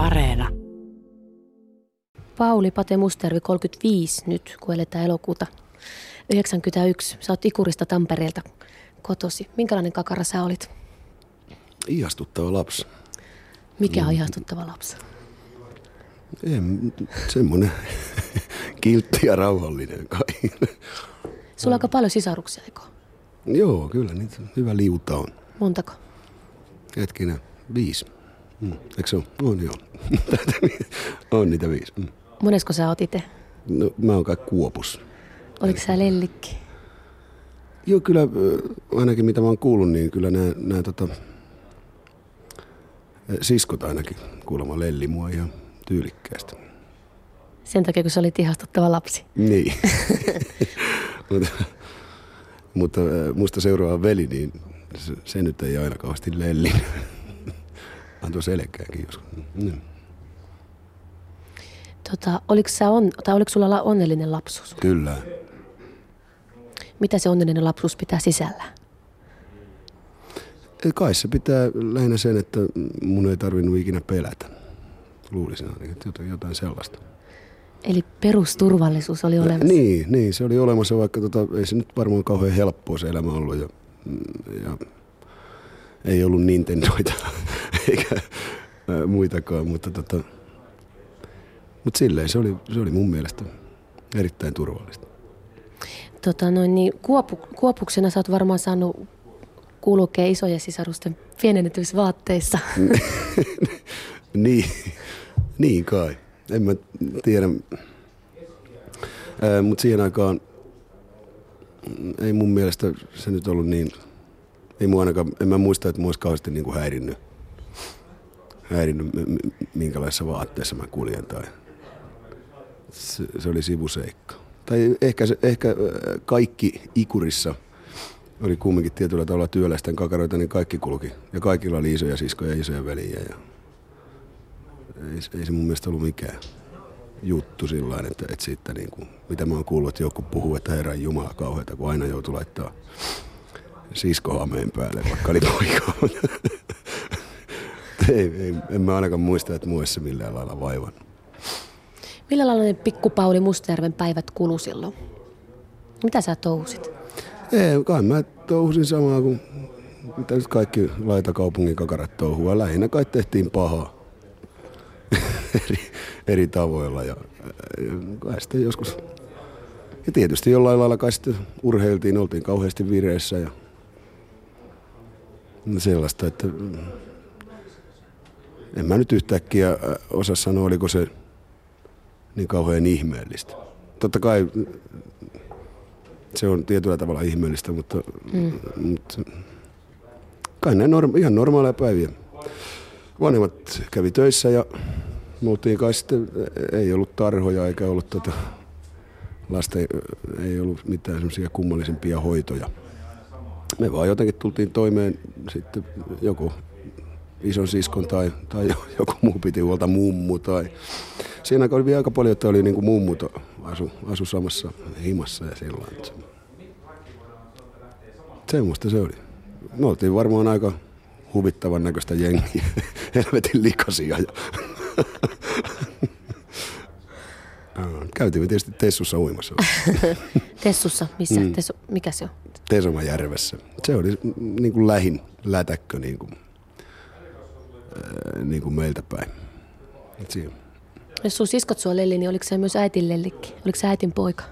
Areena. Pauli Pate Mustervi 35 nyt, kun eletään elokuuta 91. Sä oot Ikurista Tampereelta kotosi. Minkälainen kakara sä olit? Ihastuttava lapsi. Mikä on ihastuttava lapsi? En, semmoinen kiltti ja rauhallinen kai. Sulla on aika paljon sisaruksia, eikö? Joo, kyllä niitä hyvä liuta on. Montako? Hetkinen, viisi. Mm. Eikö se ole? On joo. on niitä viisi. Mm. Monesko sä oot itse? No, mä oon kai kuopus. Oliko sä lellikki? Joo, kyllä ainakin mitä mä oon kuullut, niin kyllä nämä, nämä tota, siskot ainakin kuulemma lelli mua ihan tyylikkäästi. Sen takia, kun sä olit ihastuttava lapsi. Niin. mutta, mutta musta seuraava veli, niin se, se nyt ei aina kauheasti lelli. Antoi selkääkin joskus. Mm. Tota, oliko, sä on, tai oliko sulla la- onnellinen lapsuus? Kyllä. Mitä se onnellinen lapsuus pitää sisällään? Kai se pitää lähinnä sen, että mun ei tarvinnut ikinä pelätä. Luulisin ainakin, että jotain, jotain sellaista. Eli perusturvallisuus oli olemassa. Niin, niin, se oli olemassa, vaikka tota, ei se nyt varmaan kauhean helppoa se elämä ollut. Ja, ja ei ollut Nintendoita eikä muitakaan, mutta, tota, mutta silleen se oli, se oli mun mielestä erittäin turvallista. Tota, noin, niin, kuopu, kuopuksena sä oot varmaan saanut kulkea isojen sisarusten pienennetyissä vaatteissa. niin, niin kai. En mä tiedä. Mutta siihen aikaan ei mun mielestä se nyt ollut niin, ei mua ainakaan, en mä muista, että mua olisi kauheasti niin kuin häirinnyt, häirinnyt minkälaisessa vaatteessa mä kuljen tai se, se oli sivuseikka. Tai ehkä, ehkä kaikki ikurissa oli kumminkin tietyllä tavalla työläisten kakaroita, niin kaikki kulki. Ja kaikilla oli isoja siskoja ja isoja veliä. Ja ei, ei se mun mielestä ollut mikään juttu sillä että, että siitä niin kuin, mitä mä oon kuullut, että joku puhuu, että Herran Jumala kauheata, kun aina joutuu laittaa siskohameen päälle, vaikka oli poika. ei, ei, en mä ainakaan muista, että mua se millään lailla vaivan. Millä lailla ne pikku Pauli Mustajärven päivät kulu silloin? Mitä sä touhusit? Ei, kai mä touhusin samaa kuin mitä nyt kaikki laitakaupungin kakarat touhua. Lähinnä kai tehtiin pahaa eri, eri tavoilla ja, ja kai sitten joskus ja tietysti jollain lailla kai sitten urheiltiin, oltiin kauheasti vireessä ja sellaista, että en mä nyt yhtäkkiä osaa sanoa, oliko se niin kauhean ihmeellistä. Totta kai se on tietyllä tavalla ihmeellistä, mutta, mm. mutta kai ne norm, ihan normaaleja päiviä. Vanhemmat kävi töissä ja me oltiin kai sitten, ei ollut tarhoja eikä ollut tota, lasten, ei ollut mitään semmoisia kummallisempia hoitoja. Me vaan jotenkin tultiin toimeen sitten joku ison siskon tai, tai joku muu piti huolta mummu tai siinä oli vielä aika paljon, että oli niin kuin asu, asu samassa himassa ja sillä lailla. Semmoista se oli. Me oltiin varmaan aika huvittavan näköistä jengiä, helvetin likasia. Ja Käytiin tietysti Tessussa uimassa. Tessussa? Missä? Mm. Tessu, mikä se on? Tesomajärvessä. Se oli niin kuin lähin lätäkkö niin kuin, niin kuin meiltä päin. Et siinä. Jos sun siskot sua lelli, niin oliko se myös äitin lellikki? Oliko se äitin poika?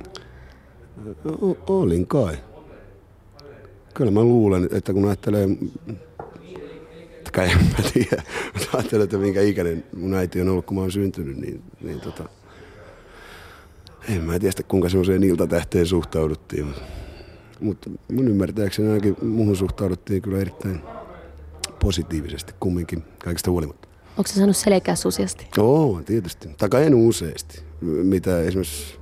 O- olin kai. Kyllä mä luulen, että kun ajattelee, että en mä tiedä, mutta ajattelen, että minkä ikäinen mun äiti on ollut, kun mä oon syntynyt, niin, niin tota, en mä tiedä kuinka semmoiseen iltatähteen suhtauduttiin. Mutta mun ymmärtääkseni ainakin muuhun suhtauduttiin kyllä erittäin positiivisesti kumminkin kaikista huolimatta. Onko se saanut selkää susiasti? Oo, tietysti. Taka en useasti. Mitä esimerkiksi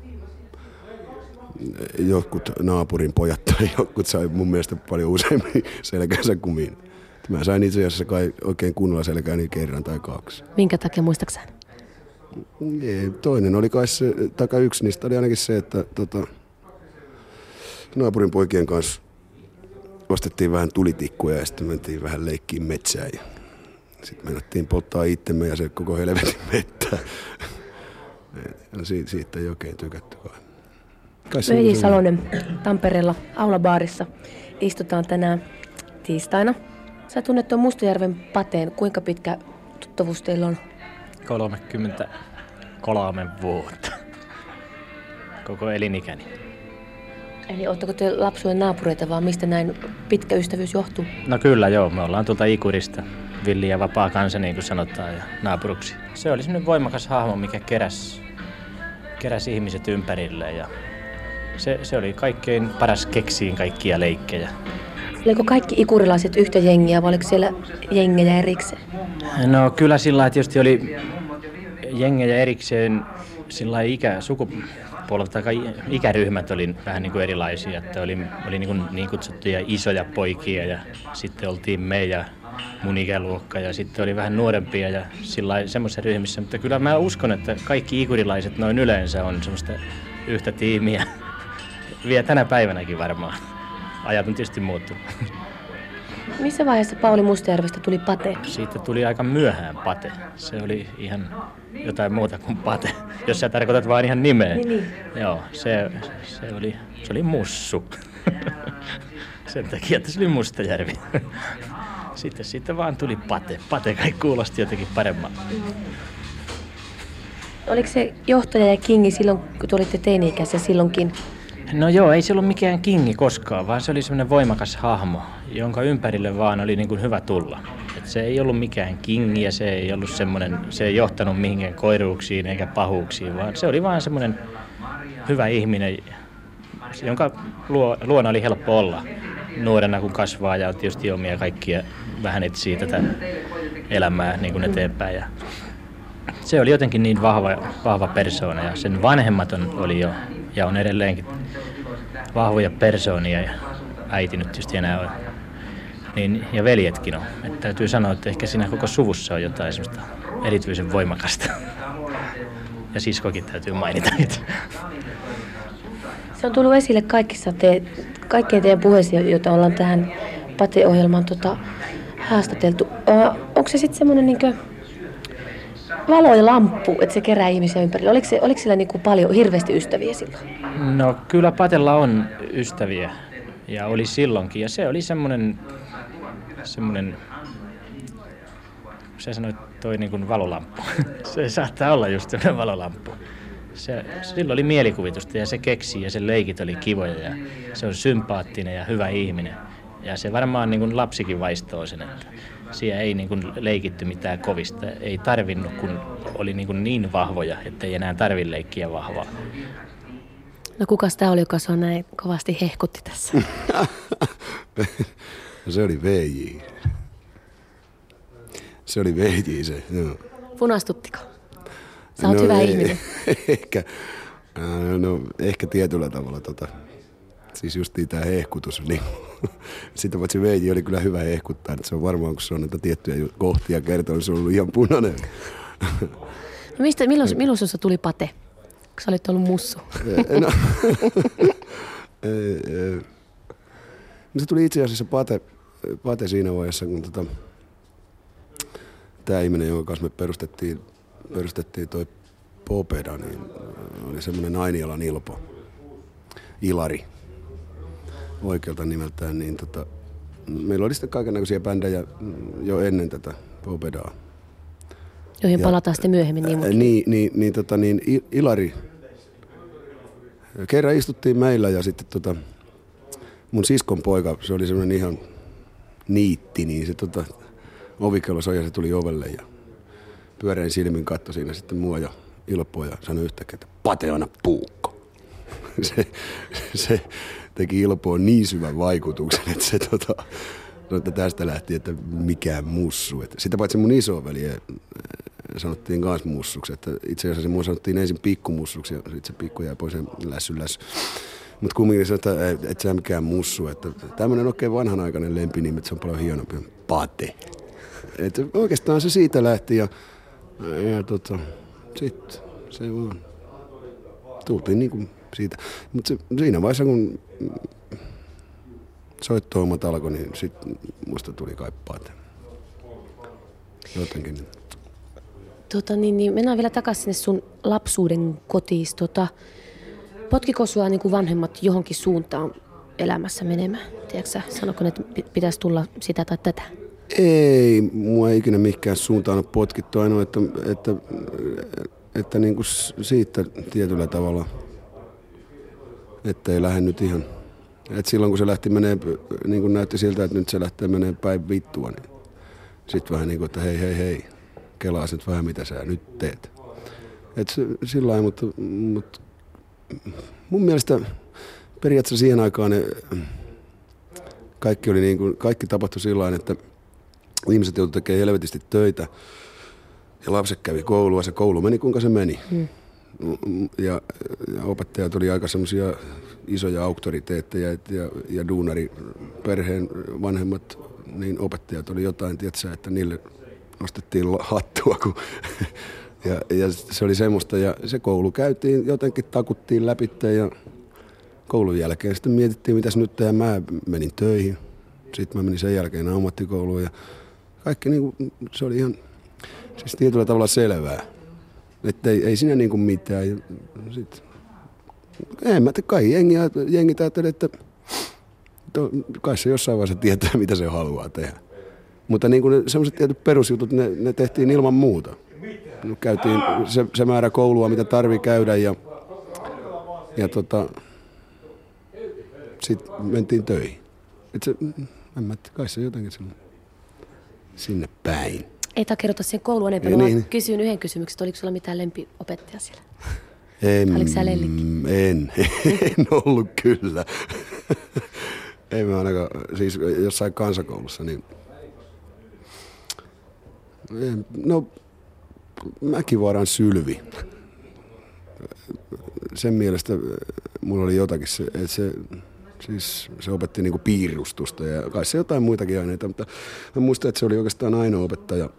jotkut naapurin pojat tai jotkut sai mun mielestä paljon useammin selkänsä kuin minä. Mä sain itse asiassa kai oikein kunnolla selkääni kerran tai kaksi. Minkä takia muistaakseni? Ei, toinen oli kai se, taka yksi niistä oli ainakin se, että tota, naapurin poikien kanssa ostettiin vähän tulitikkuja ja sitten mentiin vähän leikkiin metsään. Ja sitten menettiin polttaa itsemme ja se koko helvetin mettä. No siitä, siitä ei oikein tykätty kai. kai Veijo Salonen Tampereella Aulabaarissa. Istutaan tänään tiistaina. Sä tunnet tuon Mustajärven pateen. Kuinka pitkä tuttavuus teillä on? 33 vuotta. Koko elinikäni. Eli oletteko te lapsuuden naapureita, vaan mistä näin pitkä ystävyys johtuu? No kyllä joo, me ollaan tuolta Ikurista, villi ja vapaa kansa niin kuin sanotaan, ja naapuruksi. Se oli semmoinen voimakas hahmo, mikä keräsi, keräsi ihmiset ympärille ja se, se oli kaikkein paras keksiin kaikkia leikkejä. Oliko kaikki ikurilaiset yhtä jengiä vai oliko siellä jengejä erikseen? No kyllä sillä että tietysti oli jengejä erikseen sillä ikä, sukupuolelta tai ikäryhmät oli vähän niin kuin erilaisia, että oli, oli niin, kuin niin kutsuttuja isoja poikia ja sitten oltiin me ja mun ikäluokka ja sitten oli vähän nuorempia ja sillä semmoisessa ryhmissä, mutta kyllä mä uskon, että kaikki ikurilaiset noin yleensä on semmoista yhtä tiimiä vielä tänä päivänäkin varmaan. Ajat on tietysti muuttunut. Missä vaiheessa Pauli Mustajärvestä tuli pate? Siitä tuli aika myöhään pate. Se oli ihan jotain muuta kuin pate, jos sä tarkoitat vain ihan nimeä. Niin, niin. Joo, se, se, oli, se oli mussu. Sen takia, että se oli Mustajärvi. Sitten siitä vaan tuli pate. Pate kai kuulosti jotenkin paremmalta. Mm-hmm. Oliko se johtaja ja kingi silloin, kun te olitte teini-ikäisiä silloinkin? No joo, ei se ollut mikään kingi koskaan, vaan se oli semmoinen voimakas hahmo, jonka ympärille vaan oli niin kuin hyvä tulla. Et se ei ollut mikään kingi ja se ei ollut semmoinen, se ei johtanut mihinkään koiruuksiin eikä pahuuksiin, vaan se oli vaan semmoinen hyvä ihminen, jonka luo, luona oli helppo olla nuorena kun kasvaa ja tietysti omia kaikkia vähän etsii tätä elämää niin kuin eteenpäin. Ja se oli jotenkin niin vahva, vahva persoona ja sen vanhemmat on, oli jo ja on edelleenkin vahvoja persoonia ja äiti nyt tietysti enää on. Niin, ja veljetkin on. Että täytyy sanoa, että ehkä siinä koko suvussa on jotain semmoista erityisen voimakasta. Ja siskokin täytyy mainita. Se on tullut esille kaikissa te, kaikkien teidän puheissa, joita ollaan tähän Pate-ohjelmaan tota, haastateltu. Onko se sitten semmoinen niin valo ja lamppu, että se kerää ihmisiä ympärille. Oliko, se, oliko sillä niin kuin paljon, hirveästi ystäviä silloin? No kyllä Patella on ystäviä ja oli silloinkin. Ja se oli semmoinen, semmoinen se sanoi toi niin kuin valolamppu. se saattaa olla just semmoinen valolamppu. Se, sillä oli mielikuvitusta ja se keksi ja sen leikit oli kivoja ja se on sympaattinen ja hyvä ihminen. Ja se varmaan niin kuin lapsikin vaistoo sen, että siellä ei niin kuin leikitty mitään kovista. Ei tarvinnut, kun oli niin, kuin niin vahvoja, että ei enää tarvi leikkiä vahvaa. No kuka tämä oli, joka on näin kovasti hehkutti tässä? no se oli VJ. Se oli VJ se, joo. Punastuttiko? Sä oot no, hyvä ei, ihminen. Ehkä, no, ehkä tietyllä tavalla tota, siis just tämä hehkutus, niin sitä paitsi Veiji oli kyllä hyvä hehkuttaa, että se on varmaan, kun se on näitä tiettyjä kohtia kertonut, se on ollut ihan punainen. no mistä, milloin, milloin sinusta tuli pate? Kun sä olit ollut mussu. no, no, se tuli itse asiassa pate, pate siinä vaiheessa, kun tota, tämä ihminen, jonka kanssa me perustettiin, perustettiin toi Popeda, niin oli semmoinen Ainialan Ilpo, Ilari, oikealta nimeltään, niin tota, meillä oli sitten kaikenlaisia bändejä jo ennen tätä Popedaa. Joihin palataan sitten myöhemmin. Niin, mutta... niin, niin, niin, tota, niin Ilari, kerran istuttiin meillä ja sitten tota, mun siskon poika, se oli semmoinen ihan niitti, niin se tota, ovikello soi ja se tuli ovelle ja pyörein silmin katsoi siinä sitten mua ja Ilppoa ja sanoi yhtäkkiä, että pateana puukko. se, se, teki Ilpoon niin syvän vaikutuksen, että se tota, no, että tästä lähti, että mikään mussu. Että sitä paitsi mun isoveli äh, sanottiin kans mussuksi. Että itse asiassa mua sanottiin ensin pikkumussuksi ja sitten se pikku jäi pois lässy lässy. Mutta kumminkin sanoi, että et, et sä mikään mussu. Että tämmöinen oikein vanhanaikainen lempinimi, että se on paljon hienompi. Pate. Että oikeastaan se siitä lähti ja, ja tota, sitten se vaan tultiin niin kuin siitä. Mutta siinä vaiheessa, kun soittohommat alkoi, niin sitten musta tuli kaippaat. jotenkin. Tota, niin, niin, mennään vielä takaisin sinne sun lapsuuden kotiin. Tota, potkiko sua niin kuin vanhemmat johonkin suuntaan elämässä menemään? Tiedätkö sanoko ne, että pitäisi tulla sitä tai tätä? Ei, mua ei ikinä mikään suuntaan ole potkittu. Ainoa, että, että, että niin kuin siitä tietyllä tavalla, että ei lähde nyt ihan... Et silloin kun se lähti menee, niin kuin näytti siltä, että nyt se lähtee menee päin vittua, niin sitten vähän niin kuin, että hei, hei, hei, kelaa nyt vähän mitä sä nyt teet. Et sillä lailla, mutta, mutta mun mielestä periaatteessa siihen aikaan ne, kaikki, oli niin kuin, kaikki tapahtui sillä että ihmiset joutuivat tekemään helvetisti töitä ja lapset kävi koulua. Se koulu meni kuinka se meni. Hmm. Ja, ja opettajat oli aika semmoisia isoja auktoriteetteja ja, ja duunari perheen vanhemmat, niin opettajat oli jotain, tietsä, että niille nostettiin hattua, kun ja, ja se oli semmoista, ja se koulu käytiin, jotenkin takuttiin läpi ja koulun jälkeen sitten mietittiin, mitäs nyt tehdään. Mä menin töihin, sitten mä menin sen jälkeen ammattikouluun ja kaikki niin kuin, se oli ihan siis tietyllä tavalla selvää. Että ei, ei siinä niin kuin mitään. Ja sit, en mä tiedä, kai jengi, jengi ajattelee, että to, kai se jossain vaiheessa tietää, mitä se haluaa tehdä. Mutta niin kuin semmoiset tietyt perusjutut, ne, ne tehtiin ilman muuta. No, käytiin se, se määrä koulua, mitä tarvii käydä ja, ja tota, sitten mentiin töihin. Et se, en mä, kai se jotenkin sinne, sinne päin. Ei takerrota sen kouluun enempää. Niin. niin. Kysyin yhden kysymyksen, oliko sulla mitään lempiopettaja siellä? En, Oliko sä En, en ollut kyllä. Ei mä ainakaan, siis jossain kansakoulussa, niin... No, Mäkivaaran Sylvi. Sen mielestä mulla oli jotakin se, että se, siis se opetti niinku piirustusta ja kai se jotain muitakin aineita, mutta mä muistan, että se oli oikeastaan ainoa opettaja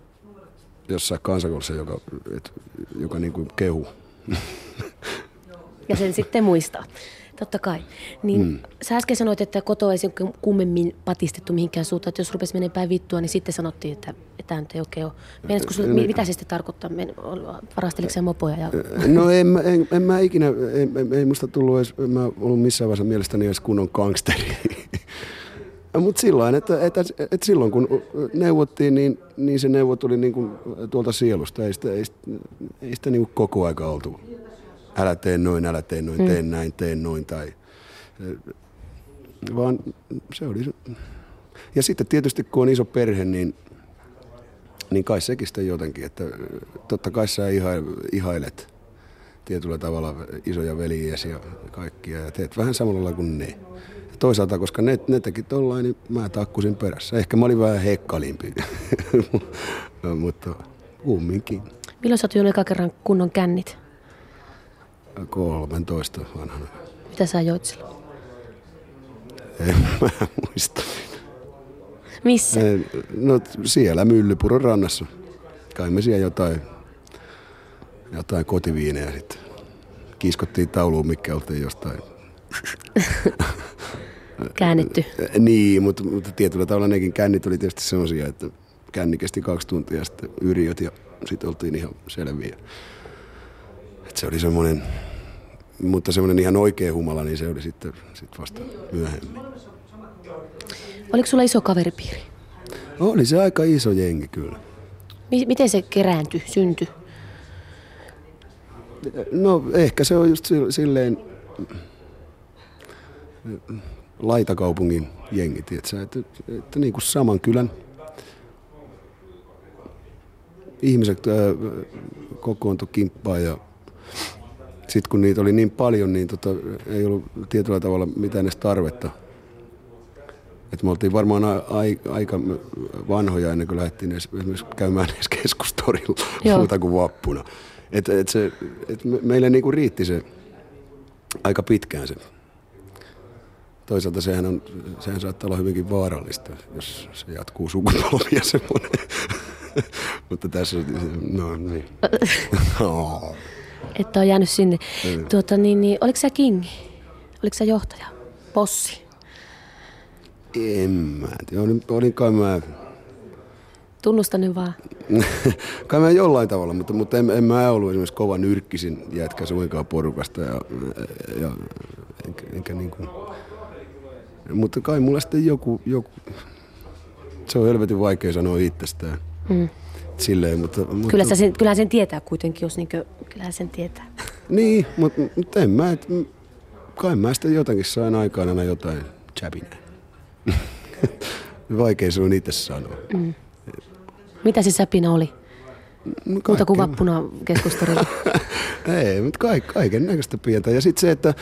jossain kansakoulussa, joka, et, joka niinku kehu. Ja sen sitten muistaa. Totta kai. Niin mm. sä äsken sanoit, että kotoa ei kummemmin patistettu mihinkään suuntaan, että jos rupesi menemään päin vittua, niin sitten sanottiin, että, tämä nyt ei oikein ole. Meinaatko sulle, niin. mitä se sitten tarkoittaa? Varasteliko se mopoja? Ja... No en, en, en mä ikinä, en, ei musta tullut edes, en mä ollut missään vaiheessa mielestäni edes kunnon gangsteri. Mutta silloin, että, että, että, silloin kun neuvottiin, niin, niin se neuvot oli niin kuin tuolta sielusta. Ei sitä, ei sitä, ei sitä niin kuin koko aika oltu älä tee noin, älä tee noin, mm. tee näin, tee noin. Tai, vaan se oli se. Ja sitten tietysti kun on iso perhe, niin, niin kai sekin sitten jotenkin, että totta kai sä ihailet tietyllä tavalla isoja veljiäsi ja kaikkia ja teet vähän samalla lailla kuin ne. Toisaalta, koska ne, ne teki tollain, niin mä takkusin perässä. Ehkä mä olin vähän hekkalimpi, mutta kumminkin. Milloin sä oot eka kerran kunnon kännit? 13 vanhana. Mitä sä joit silloin? En mä muista. Missä? No siellä Myllypuron rannassa. Kai me siellä jotain, jotain kotiviinejä sitten. Kiskottiin tauluun, mikä oltiin jostain. Käännetty. niin, mutta, mutta tietyllä tavalla nekin kännit oli tietysti sellaisia, että känni kesti kaksi tuntia sitten yriöt ja sitten oltiin ihan selviä. Et se oli semmoinen, mutta semmoinen ihan oikea humala, niin se oli sitten, sitten vasta myöhemmin. Oliko sulla iso kaveripiiri? Oli se aika iso jengi kyllä. Miten se kerääntyi, syntyi? No ehkä se on just silleen laitakaupungin jengi, että, että, että niin kuin saman kylän ihmiset ää, kokoontui kimppaan ja sitten kun niitä oli niin paljon, niin tota, ei ollut tietyllä tavalla mitään edes tarvetta. Et me oltiin varmaan a- a- aika vanhoja ennen kuin lähdettiin edes, esimerkiksi käymään edes keskustorilla muuta kuin vappuna. Et, et se, et me, meille niinku riitti se aika pitkään se. Toisaalta sehän, on, sehän saattaa olla hyvinkin vaarallista, jos se jatkuu sukupolvia semmoinen. Mutta tässä, no niin. että on jäänyt sinne. Mm. Tuota, niin, niin, oliko sä kingi? Oliko sä johtaja? Bossi? En mä tiedä. Olin, kai mä... Tunnusta nyt vaan. Kai mä jollain tavalla, mutta, mutta en, en mä ollut esimerkiksi kova nyrkkisin jätkä suinkaan porukasta. Ja, ja enkä, enkä niin kuin, mutta kai mulla sitten joku, joku, se on helvetin vaikea sanoa itsestään. Mm. Silleen, mutta, mutta, Kyllä sen, kyllähän sen tietää kuitenkin, jos niinkö, kyllähän sen tietää. Niin, mutta, mutta en mä, et, kai mä sitten jotenkin sain aikaan aina jotain chabinää. Vaikea se on itse sanoa. Mm. Mitä se säpinä oli? No Muuta kuin vappuna keskustorilla. Ei, mutta kaik, kaiken näköistä pientä. Ja sitten se, että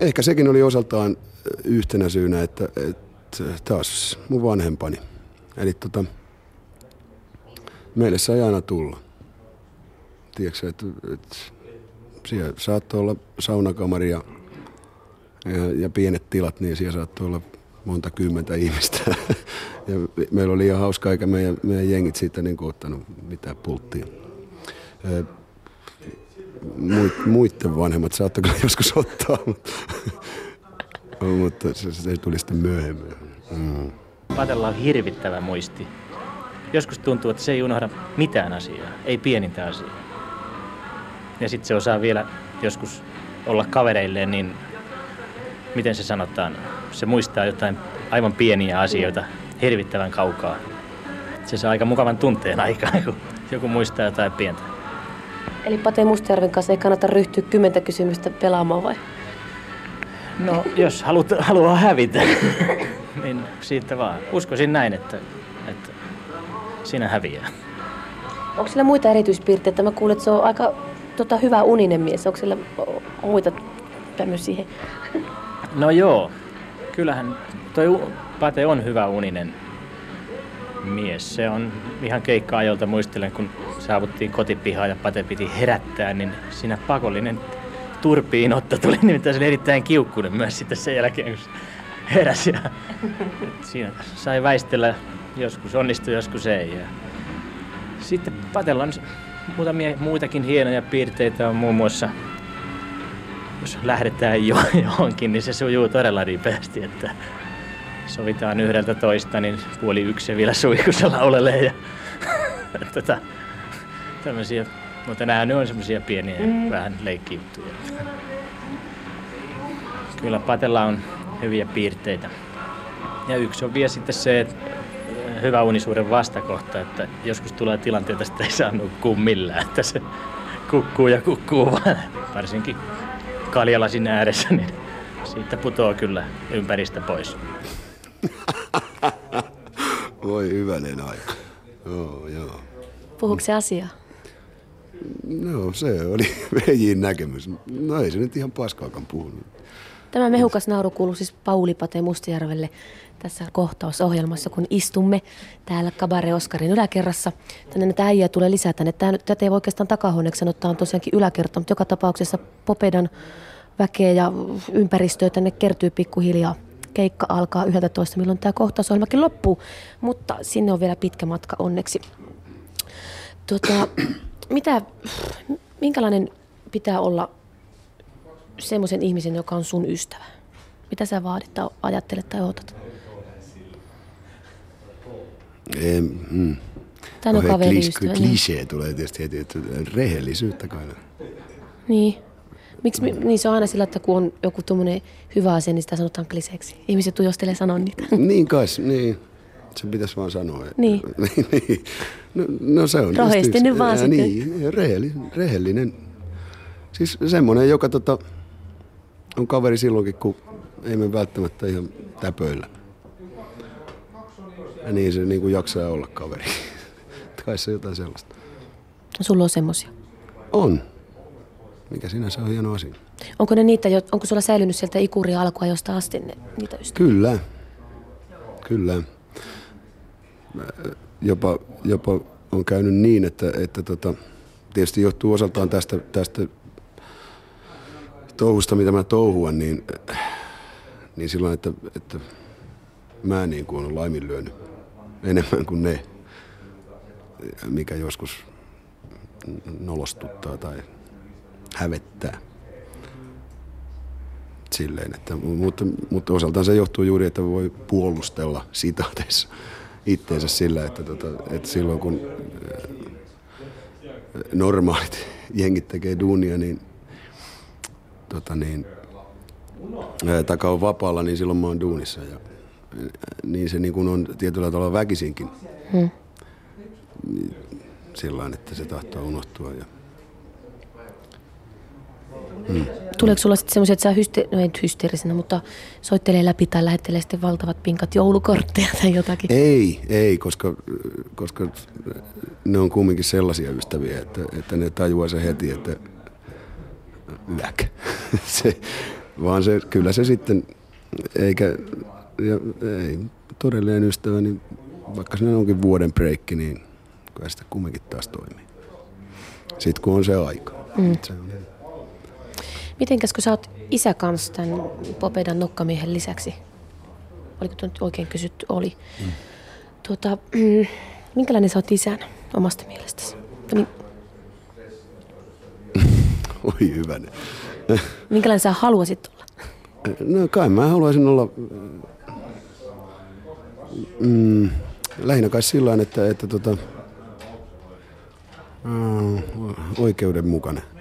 ehkä sekin oli osaltaan yhtenä syynä, että, että taas mun vanhempani. Eli tota, meille sai aina tulla. Tiedätkö, että, että siellä saattoi olla saunakamari ja, ja, ja pienet tilat, niin siellä saattoi olla monta kymmentä ihmistä. ja meillä oli ihan hauska aika meidän, meidän jengit siitä niin ottanut mitään pulttia. Muit, muiden vanhemmat saattoi joskus ottaa, mutta, mutta se, se tuli sitten myöhemmin. Mm. Patella on hirvittävä muisti. Joskus tuntuu, että se ei unohda mitään asiaa, ei pienintä asiaa. Ja sitten se osaa vielä joskus olla kavereilleen, niin miten se sanotaan, se muistaa jotain aivan pieniä asioita hirvittävän kaukaa. Se saa aika mukavan tunteen aikaan, kun joku muistaa jotain pientä. Eli Pate Mustajärven kanssa ei kannata ryhtyä kymmentä kysymystä pelaamaan vai? No, jos haluat, haluaa hävitä, niin siitä vaan. Uskoisin näin, että, että siinä häviää. Onko sillä muita erityispiirteitä? Mä kuulen, että se on aika tota, hyvä uninen mies. Onko sillä muita tämmöisiä? No joo, kyllähän toi Pate on hyvä uninen mies. Se on ihan keikka-ajolta muistelen, kun saavuttiin kotipihaan ja Pate piti herättää, niin siinä pakollinen turpiinotto tuli nimittäin erittäin kiukkunen myös sitten sen jälkeen, kun heräsi. Ja, siinä sai väistellä, joskus onnistui, joskus ei. Ja sitten Patella on muutamia muitakin hienoja piirteitä on muun muassa jos lähdetään jo, johonkin, niin se sujuu todella ripeästi, että sovitaan yhdeltä toista, niin puoli yksi vielä suihkussa laulelee ja tota, tämmöisiä, mutta nämä ne on semmoisia pieniä mm. vähän leikkijuttuja. Kyllä Patella on hyviä piirteitä. Ja yksi on vielä sitten se, että hyvä unisuuden vastakohta, että joskus tulee tilanteita, että ei saa nukkua millään, että se kukkuu ja kukkuu vaan, varsinkin kaljalasin ääressä, niin siitä putoaa kyllä ympäristä pois. Voi hyvänen aika. Joo, joo. Puhuuko se asiaa? No se oli Veijin näkemys. No ei se nyt ihan paskaakaan puhunut. Tämä mehukas nauru kuuluu siis Pauli Pate Mustijärvelle tässä kohtausohjelmassa, kun istumme täällä Kabare Oskarin yläkerrassa. Tänne näitä äijä tulee lisää tänne. Tätä ei voi oikeastaan takahuoneeksi sanottaa, on tosiaankin yläkerta, mutta joka tapauksessa Popedan väkeä ja ympäristöä tänne kertyy pikkuhiljaa. Keikka alkaa 11, milloin tämä kohtausohjelmakin loppuu, mutta sinne on vielä pitkä matka onneksi. Tota, mitä, minkälainen pitää olla semmoisen ihmisen, joka on sun ystävä? Mitä sä vaadit tai ajattelet tai odotat? Ei, mm. Tämä on no. Klisee niin. tulee tietysti heti, että rehellisyyttä kai. Niin. Miksi, niin se on aina sillä, että kun on joku tuommoinen hyvä asia, niin sitä sanotaan kliseeksi. Ihmiset tuijostelee sanoa niitä. Niin kai, niin. Se pitäisi vaan sanoa. Niin. niin. No, no se on. Rohkeasti nyt vaan sitten. Niin, rehelli, rehellinen. Siis semmoinen, joka tota, on kaveri silloinkin, kun ei me välttämättä ihan täpöillä. Ja niin se niin kuin jaksaa olla kaveri. Kai se jotain sellaista. Sulla on semmosia? On. Mikä sinänsä on hieno asia. Onko ne niitä, onko sulla säilynyt sieltä ikuria alkua josta asti ne, niitä ystäviä? Kyllä. Kyllä. Jopa, jopa on käynyt niin, että, että tota, tietysti johtuu osaltaan tästä, tästä touhusta, mitä mä touhuan, niin, niin silloin, että, että mä niin kuin olen laiminlyönyt enemmän kuin ne, mikä joskus nolostuttaa tai hävettää. Silleen, että, mutta, mutta osaltaan se johtuu juuri, että voi puolustella sitaateissa itteensä sillä, että, tota, että silloin kun äh, normaalit jengit tekee duunia, niin, tota niin ää, taka on vapaalla, niin silloin mä oon duunissa. Ja, niin se niin kuin on tietyllä tavalla väkisinkin. Hmm. Sillä että se tahtoo unohtua. Ja, Mm. Tuleeko sulla sitten semmoisia, että sä hyste- no ei hysteerisenä, mutta soittelee läpi tai lähettelee sitten valtavat pinkat joulukortteja tai jotakin? Ei, ei, koska, koska ne on kumminkin sellaisia ystäviä, että, että ne tajuaa se heti, että yäk. se, vaan se, kyllä se sitten, eikä, ja, ei, todellinen ystävä, niin vaikka se onkin vuoden breikki, niin kyllä sitä kumminkin taas toimii. Sitten kun on se aika. Mm. Se on, Mitenkäs kun sä oot isä kanssa tämän Popedan nokkamiehen lisäksi? Oliko tuo nyt oikein kysytty? Oli. Mm. Tuota, mm, minkälainen sä oot isän omasta mielestäsi? Niin... Oi hyvänen. minkälainen sä haluaisit olla? No kai mä haluaisin olla mm, lähinnä kai sillä että, että tota, äh, oikeudenmukainen.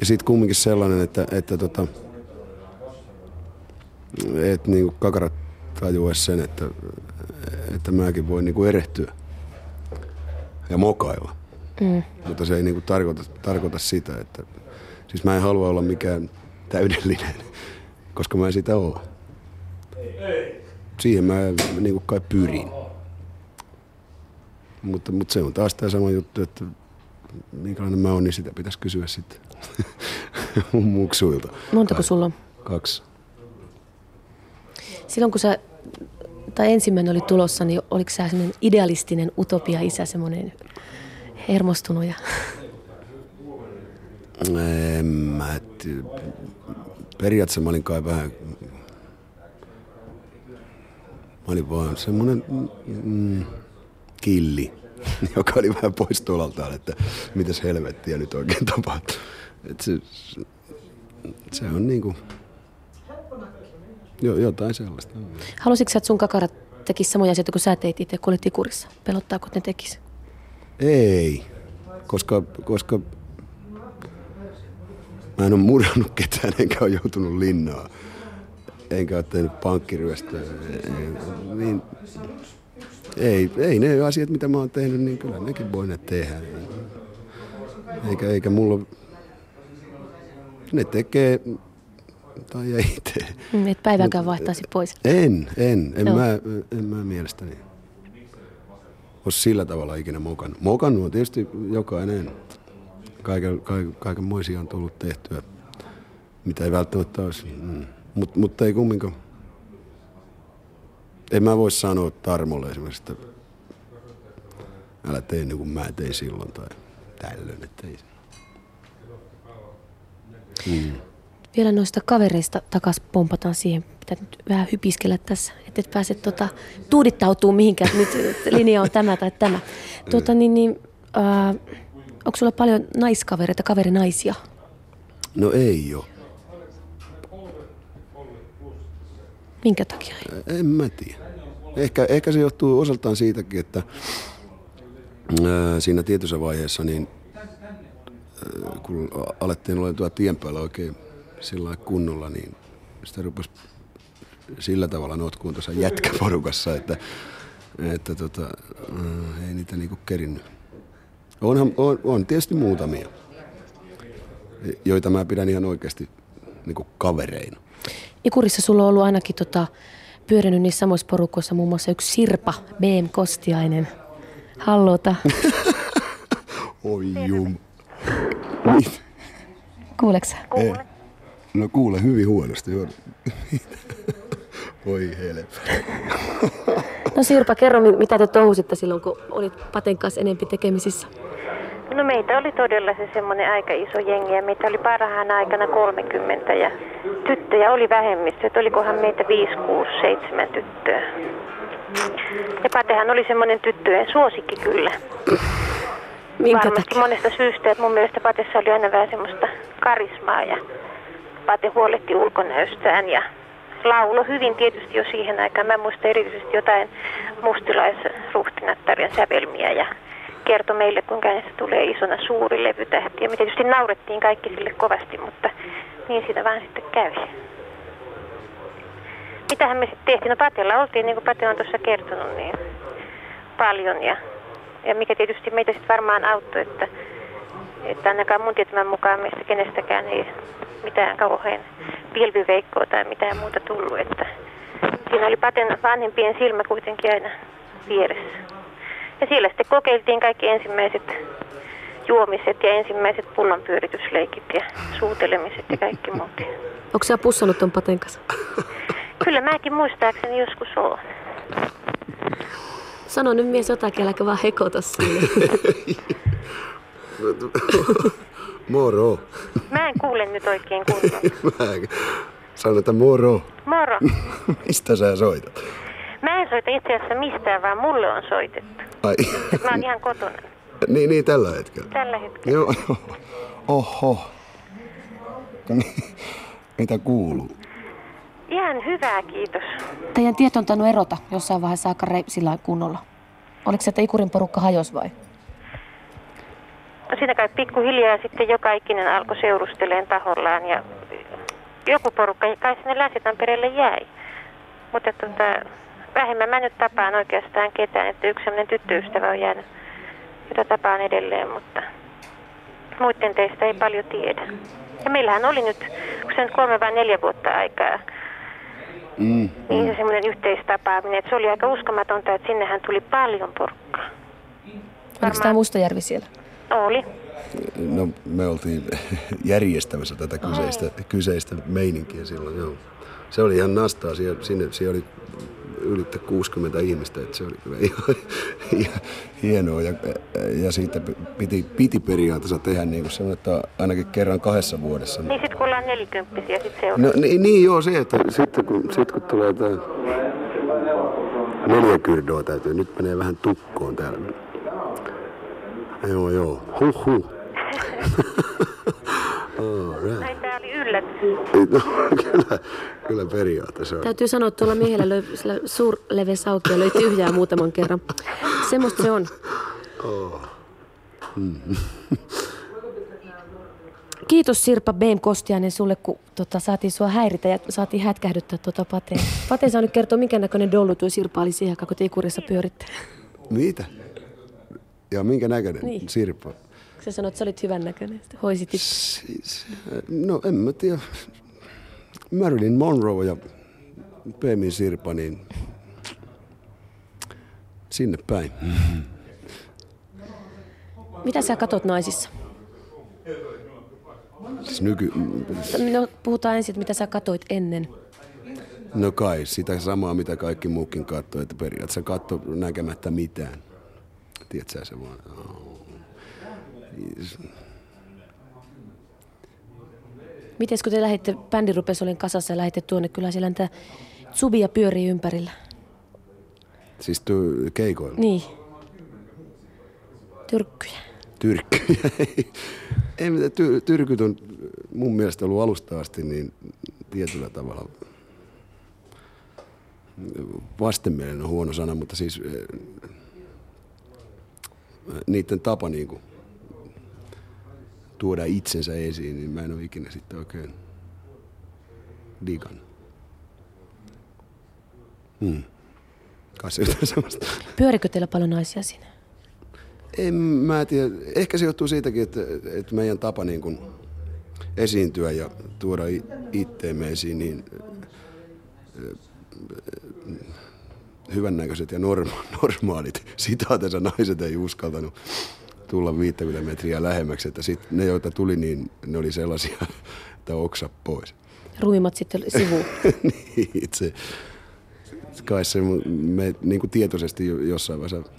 Ja sitten kumminkin sellainen, että, että, tota, että niin kakarat tajuaisi sen, että, että mäkin voin niin erehtyä ja mokailla. Mm. Mutta se ei niin kuin tarkoita, tarkoita sitä, että siis mä en halua olla mikään täydellinen, koska mä en sitä ole. Siihen mä niin kuin kai pyrin. Mutta, mutta se on taas tämä sama juttu, että minkälainen mä oon, niin sitä pitäisi kysyä sitten mun muksuilta. Montako sulla on? Kaksi. Silloin kun sä, tai ensimmäinen oli tulossa, niin oliko sä semmoinen idealistinen utopia-isä, semmoinen hermostunut ja... En mä. Periaatteessa mä olin kai vähän... Mä olin vaan semmoinen mm, killi, joka oli vähän pois tuolaltaan, että mitäs helvettiä nyt oikein tapahtuu. Et se, se on niinku jo, jotain sellaista. Halusitko että sun kakarat tekis samoja asioita kuin sä teit itse, kun olit ikurissa? Pelottaako, että ne tekis? Ei, koska, koska mä en ole murhannut ketään, enkä ole joutunut linnaa. Enkä ole tehnyt pankkiryöstöä. Niin, ei, ei ne asiat, mitä mä oon tehnyt, niin kyllä nekin voi ne tehdä. Eikä, eikä mulla ne tekee tai ei tee. Et päiväkään vaihtaisi pois. En, en. En, mä, en mä mielestäni ole sillä tavalla ikinä mokannut. Mokannut on tietysti jokainen. Kaiken, kaiken, kaikenmoisia on tullut tehtyä, mitä ei välttämättä olisi. Mm. Mut, mutta ei kumminkaan. En mä voi sanoa Tarmolle esimerkiksi, että älä tee niin kuin mä tein silloin tai tällöin. Että ei. Mm. Vielä noista kavereista takas pompataan siihen. Pitää nyt vähän hypiskellä tässä, että et pääse tota, tuudittautuu mihinkään, nyt linja on tämä tai tämä. Tuota, niin, niin, äh, onko sulla paljon naiskavereita, kaverinaisia? No ei ole. Minkä takia En mä tiedä. Ehkä, ehkä se johtuu osaltaan siitäkin, että ää, siinä tietyssä vaiheessa niin kun alettiin olla tuolla tien päällä oikein sillä kunnolla, niin sitä rupesi sillä tavalla notkuun tuossa jätkäporukassa, että, että tota, ei niitä niinku kerinnyt. Onhan, on, on tietysti muutamia, joita mä pidän ihan oikeasti niinku kavereina. Ikurissa sulla on ollut ainakin tota, pyörinyt niissä samoissa porukoissa muun muassa yksi Sirpa BM Kostiainen. Hallota. Oi jum. Kuuleksä? Kuule. No kuule hyvin huonosti. Voi helvetti. No Sirpa, kerro mitä te touhusitte silloin, kun olit Paten kanssa enempi tekemisissä? No meitä oli todella se semmoinen aika iso jengi ja meitä oli parhaan aikana 30 ja tyttöjä oli vähemmistö, että olikohan meitä 5, 6, 7 tyttöä. Ja Patehan oli semmoinen tyttöjen suosikki kyllä. Minkä Varmasti takia? monesta syystä, että mun mielestä Patessa oli aina vähän semmoista karismaa ja Pate huoletti ulkonäöstään ja laulo hyvin tietysti jo siihen aikaan. Mä muistan erityisesti jotain mustilaisruhtinattarian sävelmiä ja kertoi meille, kuinka hänestä tulee isona suuri levytähti. Ja me tietysti naurettiin kaikki sille kovasti, mutta niin siitä vaan sitten kävi. Mitähän me sitten tehtiin? No Patella oltiin, niin kuin Pate on tuossa kertonut, niin paljon. Ja, ja mikä tietysti meitä sitten varmaan auttoi, että, että ainakaan mun tietämän mukaan meistä kenestäkään ei mitään kauhean pilviveikkoa tai mitään muuta tullut. Että siinä oli Paten vanhempien silmä kuitenkin aina vieressä. Ja siellä sitten kokeiltiin kaikki ensimmäiset juomiset ja ensimmäiset pullonpyöritysleikit ja suutelemiset ja kaikki muut. Onko sä pussannut ton Paten kanssa? Kyllä mäkin muistaakseni joskus oon. Sano nyt mies jotakin, äläkä vaan hekota sinne. Moro. Mä en kuule nyt oikein kunnolla. Mä sanon, että moro. Moro. Mistä sä soitat? Mä en soita itse asiassa mistään, vaan mulle on soitettu. Ai, Mä oon ihan kotona niin, niin tällä hetkellä. tällä hetkellä. Joo, joo. Oho. Mitä kuuluu? Ihan hyvää, kiitos. Teidän tieto on tainnut erota jossain vaiheessa aika re- sillä lailla kunnolla. Oliko se, että Ikurin porukka hajos vai? No siinä kai pikkuhiljaa sitten joka ikinen alkoi seurusteleen tahollaan ja joku porukka kai sinne Länsi-Tampereelle jäi. Mutta tota, vähemmän mä nyt tapaan oikeastaan ketään, että yksi sellainen tyttöystävä on jäänyt, jota tapaan edelleen, mutta muiden teistä ei paljon tiedä. Ja meillähän oli nyt, kun se nyt kolme vai neljä vuotta aikaa, Mm. niin se semmoinen yhteistapaaminen, että se oli aika uskomatonta, että sinnehän tuli paljon porukkaa. Oliko tämä Mustajärvi siellä? Oli. No, me oltiin järjestämässä tätä kyseistä, kyseistä meininkiä silloin, joo. Se oli ihan nastaa, siellä, sinne, siellä oli ylittä 60 ihmistä, että se oli kyllä ihan, hienoa. Ja, ja siitä piti, piti periaatteessa tehdä niin kuin semmoinen, että ainakin kerran kahdessa vuodessa. Niin sitten kun ollaan nelikymppisiä, sitten se on. No niin, niin joo, se, että sitten kun, sit kun tulee tämä neljä kyrdoa täytyy, nyt menee vähän tukkoon täällä. Joo, joo, huh huh. All right. Tää oli yllätys. No, kyllä, kyllä periaatteessa on. Täytyy sanoa, että tuolla miehellä löi auki ja löi tyhjää muutaman kerran. Semmoista se on. Kiitos Sirpa Beem Kostiainen sulle, kun tota, saatiin sua häiritä ja saatiin hätkähdyttää tuota Pateen. Pate saa nyt kertoa, minkä näköinen dollu tuo Sirpa oli siihen aikaan, kun te Ikurissa pyöritte. Mitä? Ja minkä näköinen? Niin. Sirpa. Sä sanoit, että sä olit hyvän näköinen. Hoisit itse. Siis, no en mä tiedä. Marilyn Monroe ja Pemi Sirpa, niin sinne päin. Mitä sä katot naisissa? Siis nyky... No, puhutaan ensin, että mitä sä katoit ennen. No kai, sitä samaa mitä kaikki muukin katsoo, että periaatteessa katso näkemättä mitään. Tiedätkö se vaan? Miten kun te lähditte, bändi rupesi olemaan kasassa ja lähditte tuonne, kyllä siellä niitä subia pyörii ympärillä. Siis tu- keikoilla. Niin. Tyrkkyjä. Tyrkkyjä. Ei mitään, ty- tyrkyt on mun mielestä ollut alusta asti niin tietyllä tavalla vastenmielinen on huono sana, mutta siis eh, niiden tapa niin kuin, tuoda itsensä esiin, niin mä en ole ikinä sitten oikein digannut. Hmm. Kai se jotain semmoista. Pyörikö teillä paljon naisia siinä? En mä tiedä. Ehkä se johtuu siitäkin, että, että meidän tapa niin kuin esiintyä ja tuoda itteemme esiin niin ö, ö, hyvännäköiset ja norma- normaalit sitaatensa naiset ei uskaltanut tulla 50 metriä lähemmäksi. Että sit ne, joita tuli, niin ne oli sellaisia, että oksa pois. Ruimmat sitten sivuun. niin, se, kai se me niin kuin tietoisesti jo- jossain vaiheessa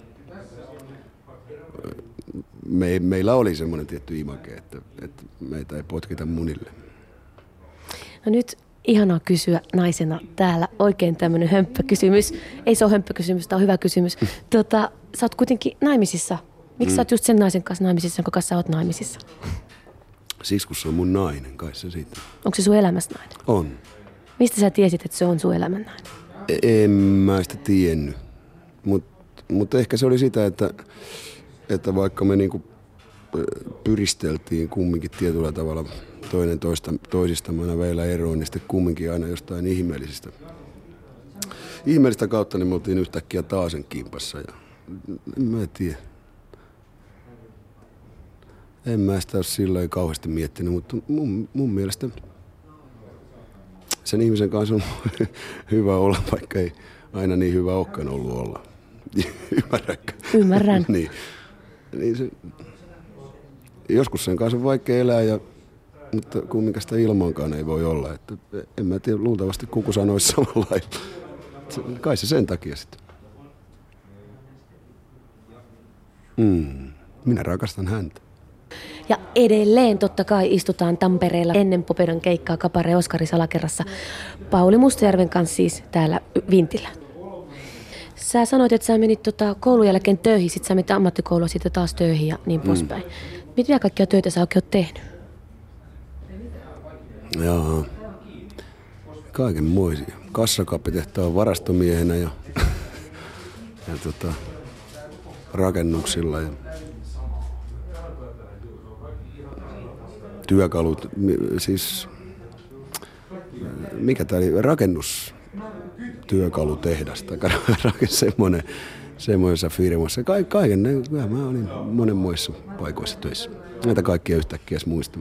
me, meillä oli semmoinen tietty imake, että, että meitä ei potkita munille. No nyt ihanaa kysyä naisena täällä oikein tämmöinen hömppökysymys. Ei se ole hömppökysymys, tämä on hyvä kysymys. Tota, sä oot kuitenkin naimisissa. Miksi mm. sä oot just sen naisen kanssa naimisissa, jonka kanssa sä oot naimisissa? Se on mun nainen, kai se siitä. Onko se sun elämässä nainen? On. Mistä sä tiesit, että se on sun elämännainen? En mä sitä tiennyt. Mutta mut ehkä se oli sitä, että, että vaikka me niinku pyristeltiin kumminkin tietyllä tavalla toinen toista, toisista aina vielä eroon, niin sitten kumminkin aina jostain ihmeellisistä. Ihmeellistä kautta niin me oltiin yhtäkkiä taasen kimpassa ja en mä tiedä. En mä sitä sillä kauheasti miettinyt, mutta mun, mun mielestä sen ihmisen kanssa on hyvä olla, vaikka ei aina niin hyvä olekaan ollut olla. Ymmärrätkö? Ymmärrän. niin. niin se, joskus sen kanssa on vaikea elää, ja, mutta kumminkaan sitä ilmankaan ei voi olla. Että en mä tiedä, luultavasti kuku sanoisi samalla lailla. Kai se sen takia sitten. Mm. Minä rakastan häntä. Ja edelleen totta kai istutaan Tampereella ennen Popedan keikkaa Kapare Oskari Salakerrassa. Pauli Mustajärven kanssa siis täällä Vintillä. Sä sanoit, että sä menit tota, koulun jälkeen töihin, sit sä menit ammattikoulua, sitten taas töihin ja niin poispäin. Mm. Mitä kaikkia töitä sä oikein oot tehnyt? Joo. Kaikenmoisia. Kassakappitehtaan varastomiehenä ja, ja tota, rakennuksilla ja työkalut, siis mikä tämä oli, rakennustyökalutehdas tai semmoinen, semmoisessa firmassa. Ka- kaiken, kyllä mä olin monen muissa paikoissa töissä. Näitä kaikkia yhtäkkiä edes muista.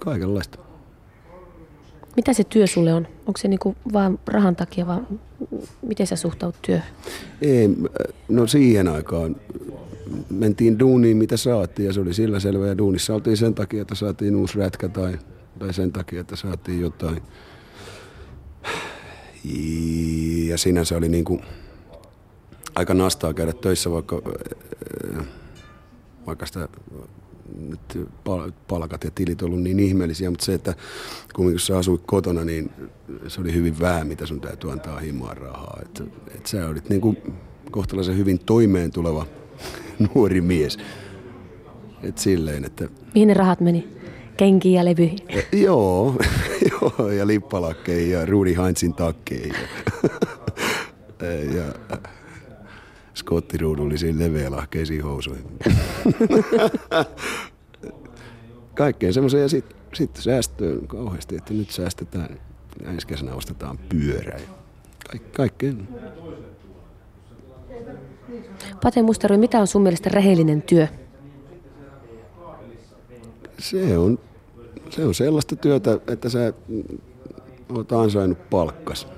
Kaikenlaista. Mitä se työ sulle on? Onko se niinku vaan rahan takia vai miten sä suhtaut työhön? Ei, no siihen aikaan mentiin duuniin mitä saatiin ja se oli sillä selvä. Ja duunissa oltiin sen takia, että saatiin uusi rätkä tai, tai sen takia, että saatiin jotain. Ja sinänsä oli niinku aika nastaa käydä töissä, vaikka, vaikka sitä nyt palkat ja tilit ollut niin ihmeellisiä, mutta se, että kun sä asuit kotona, niin se oli hyvin vähän, mitä sun täytyy antaa himoa rahaa. Että, että sä olit niin kuin kohtalaisen hyvin toimeen tuleva nuori mies. Et silleen, että... Mihin ne rahat meni? Kenkiin ja levyihin? Ja, joo, joo, ja lippalakkeihin ja Rudi Heinzin takkeihin. Ja, ja skottiruudullisiin leveälahkeisiin housuihin. Kaikkeen semmoisen ja sitten sit säästöön kauheasti, että nyt säästetään, ensi kesänä ostetaan pyörä ja kaik- kaikkeen. Pate Mustarvi, mitä on sun mielestä rehellinen työ? Se on, se on sellaista työtä, että sä oot ansainnut palkkas.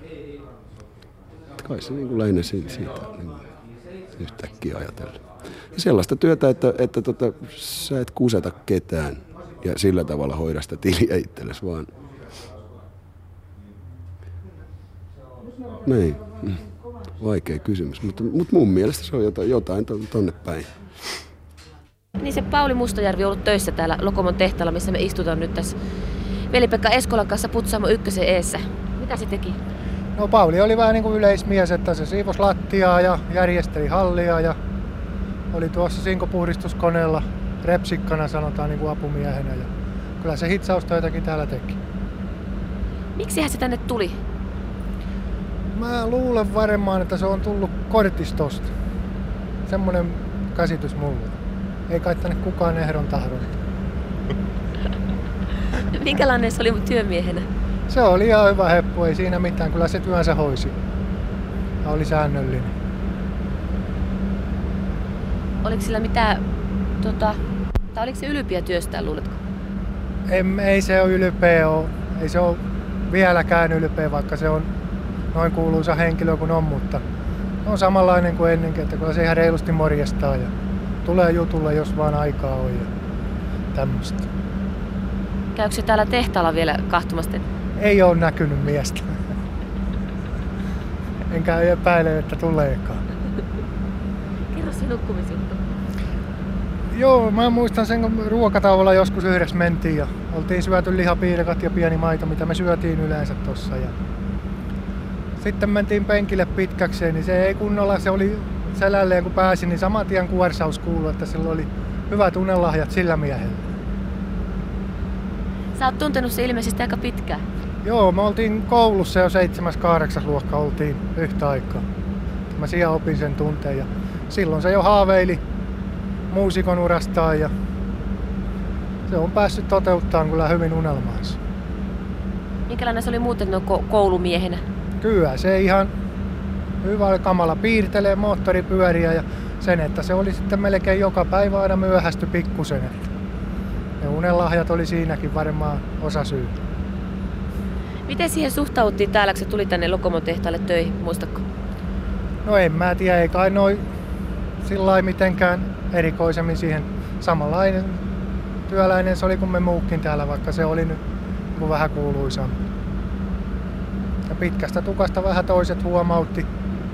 Kai se niin kuin lähinnä siitä, niin yhtäkkiä ajatella. Ja sellaista työtä, että, että tota, sä et kuseta ketään ja sillä tavalla hoida sitä tiliä itsellesi, vaan... Niin. Vaikea kysymys, mutta, mutta mun mielestä se on jotain, jotain tonne päin. Niin se Pauli Mustajärvi on ollut töissä täällä Lokomon tehtaalla, missä me istutaan nyt tässä Veli-Pekka Eskolan kanssa Putsaamo ykkösen eessä. Mitä se teki? No Pauli oli vähän niin kuin yleismies, että se siivos lattiaa ja järjesteli hallia ja oli tuossa sinkopuhdistuskoneella repsikkana sanotaan niin kuin apumiehenä. Ja kyllä se hitsaustöitäkin täällä teki. Miksi se tänne tuli? Mä luulen varmaan, että se on tullut kortistosta. Semmoinen käsitys mulle. Ei kai tänne kukaan ehdon tahdon. Minkälainen se oli työmiehenä? Se oli ihan hyvä heppu, ei siinä mitään. Kyllä se työnsä hoisi. Ja oli säännöllinen. Oliko sillä mitään, tota, tai oliko se ylpeä työstään, luuletko? Ei, ei se ole ylpeä ole. Ei se ole vieläkään ylpeä, vaikka se on noin kuuluisa henkilö kuin on, mutta on samanlainen kuin ennenkin, että kyllä se ihan reilusti morjestaa ja tulee jutulle, jos vaan aikaa on ja tämmöistä. Käykö se täällä tehtaalla vielä kahtumasta? Ei ole näkynyt miestä. Enkä epäile, että tuleekaan. Kerro se nukkumisjuttu. Joo, mä muistan sen, kun ruokatauolla joskus yhdessä mentiin ja oltiin syöty lihapiirakat ja pieni maito, mitä me syötiin yleensä tossa. Ja sitten mentiin penkille pitkäkseen, niin se ei kunnolla, se oli selälleen kun pääsin, niin saman tien kuorsaus kuului, että sillä oli hyvät unelahjat sillä miehellä. Sä oot tuntenut se ilmeisesti aika pitkään. Joo, me oltiin koulussa jo 7-8 luokka oltiin yhtä aikaa. Mä siellä opin sen tunteen ja silloin se jo haaveili muusikon urastaan ja se on päässyt toteuttamaan kyllä hyvin unelmaansa. Minkälainen se oli muuten no, koulumiehenä? Kyllä, se ihan hyvä oli kamala piirtelee moottoripyöriä ja sen, että se oli sitten melkein joka päivä aina myöhästy pikkusen. Ne unelahjat oli siinäkin varmaan osa syy. Miten siihen suhtauttiin täällä, kun se tuli tänne Lokomon tehtaalle töihin, muistatko? No en mä tiedä, ei kai noin sillä mitenkään erikoisemmin siihen samanlainen työläinen se oli kuin me muukin täällä, vaikka se oli nyt vähän kuuluisampi. Pitkästä tukasta vähän toiset huomautti,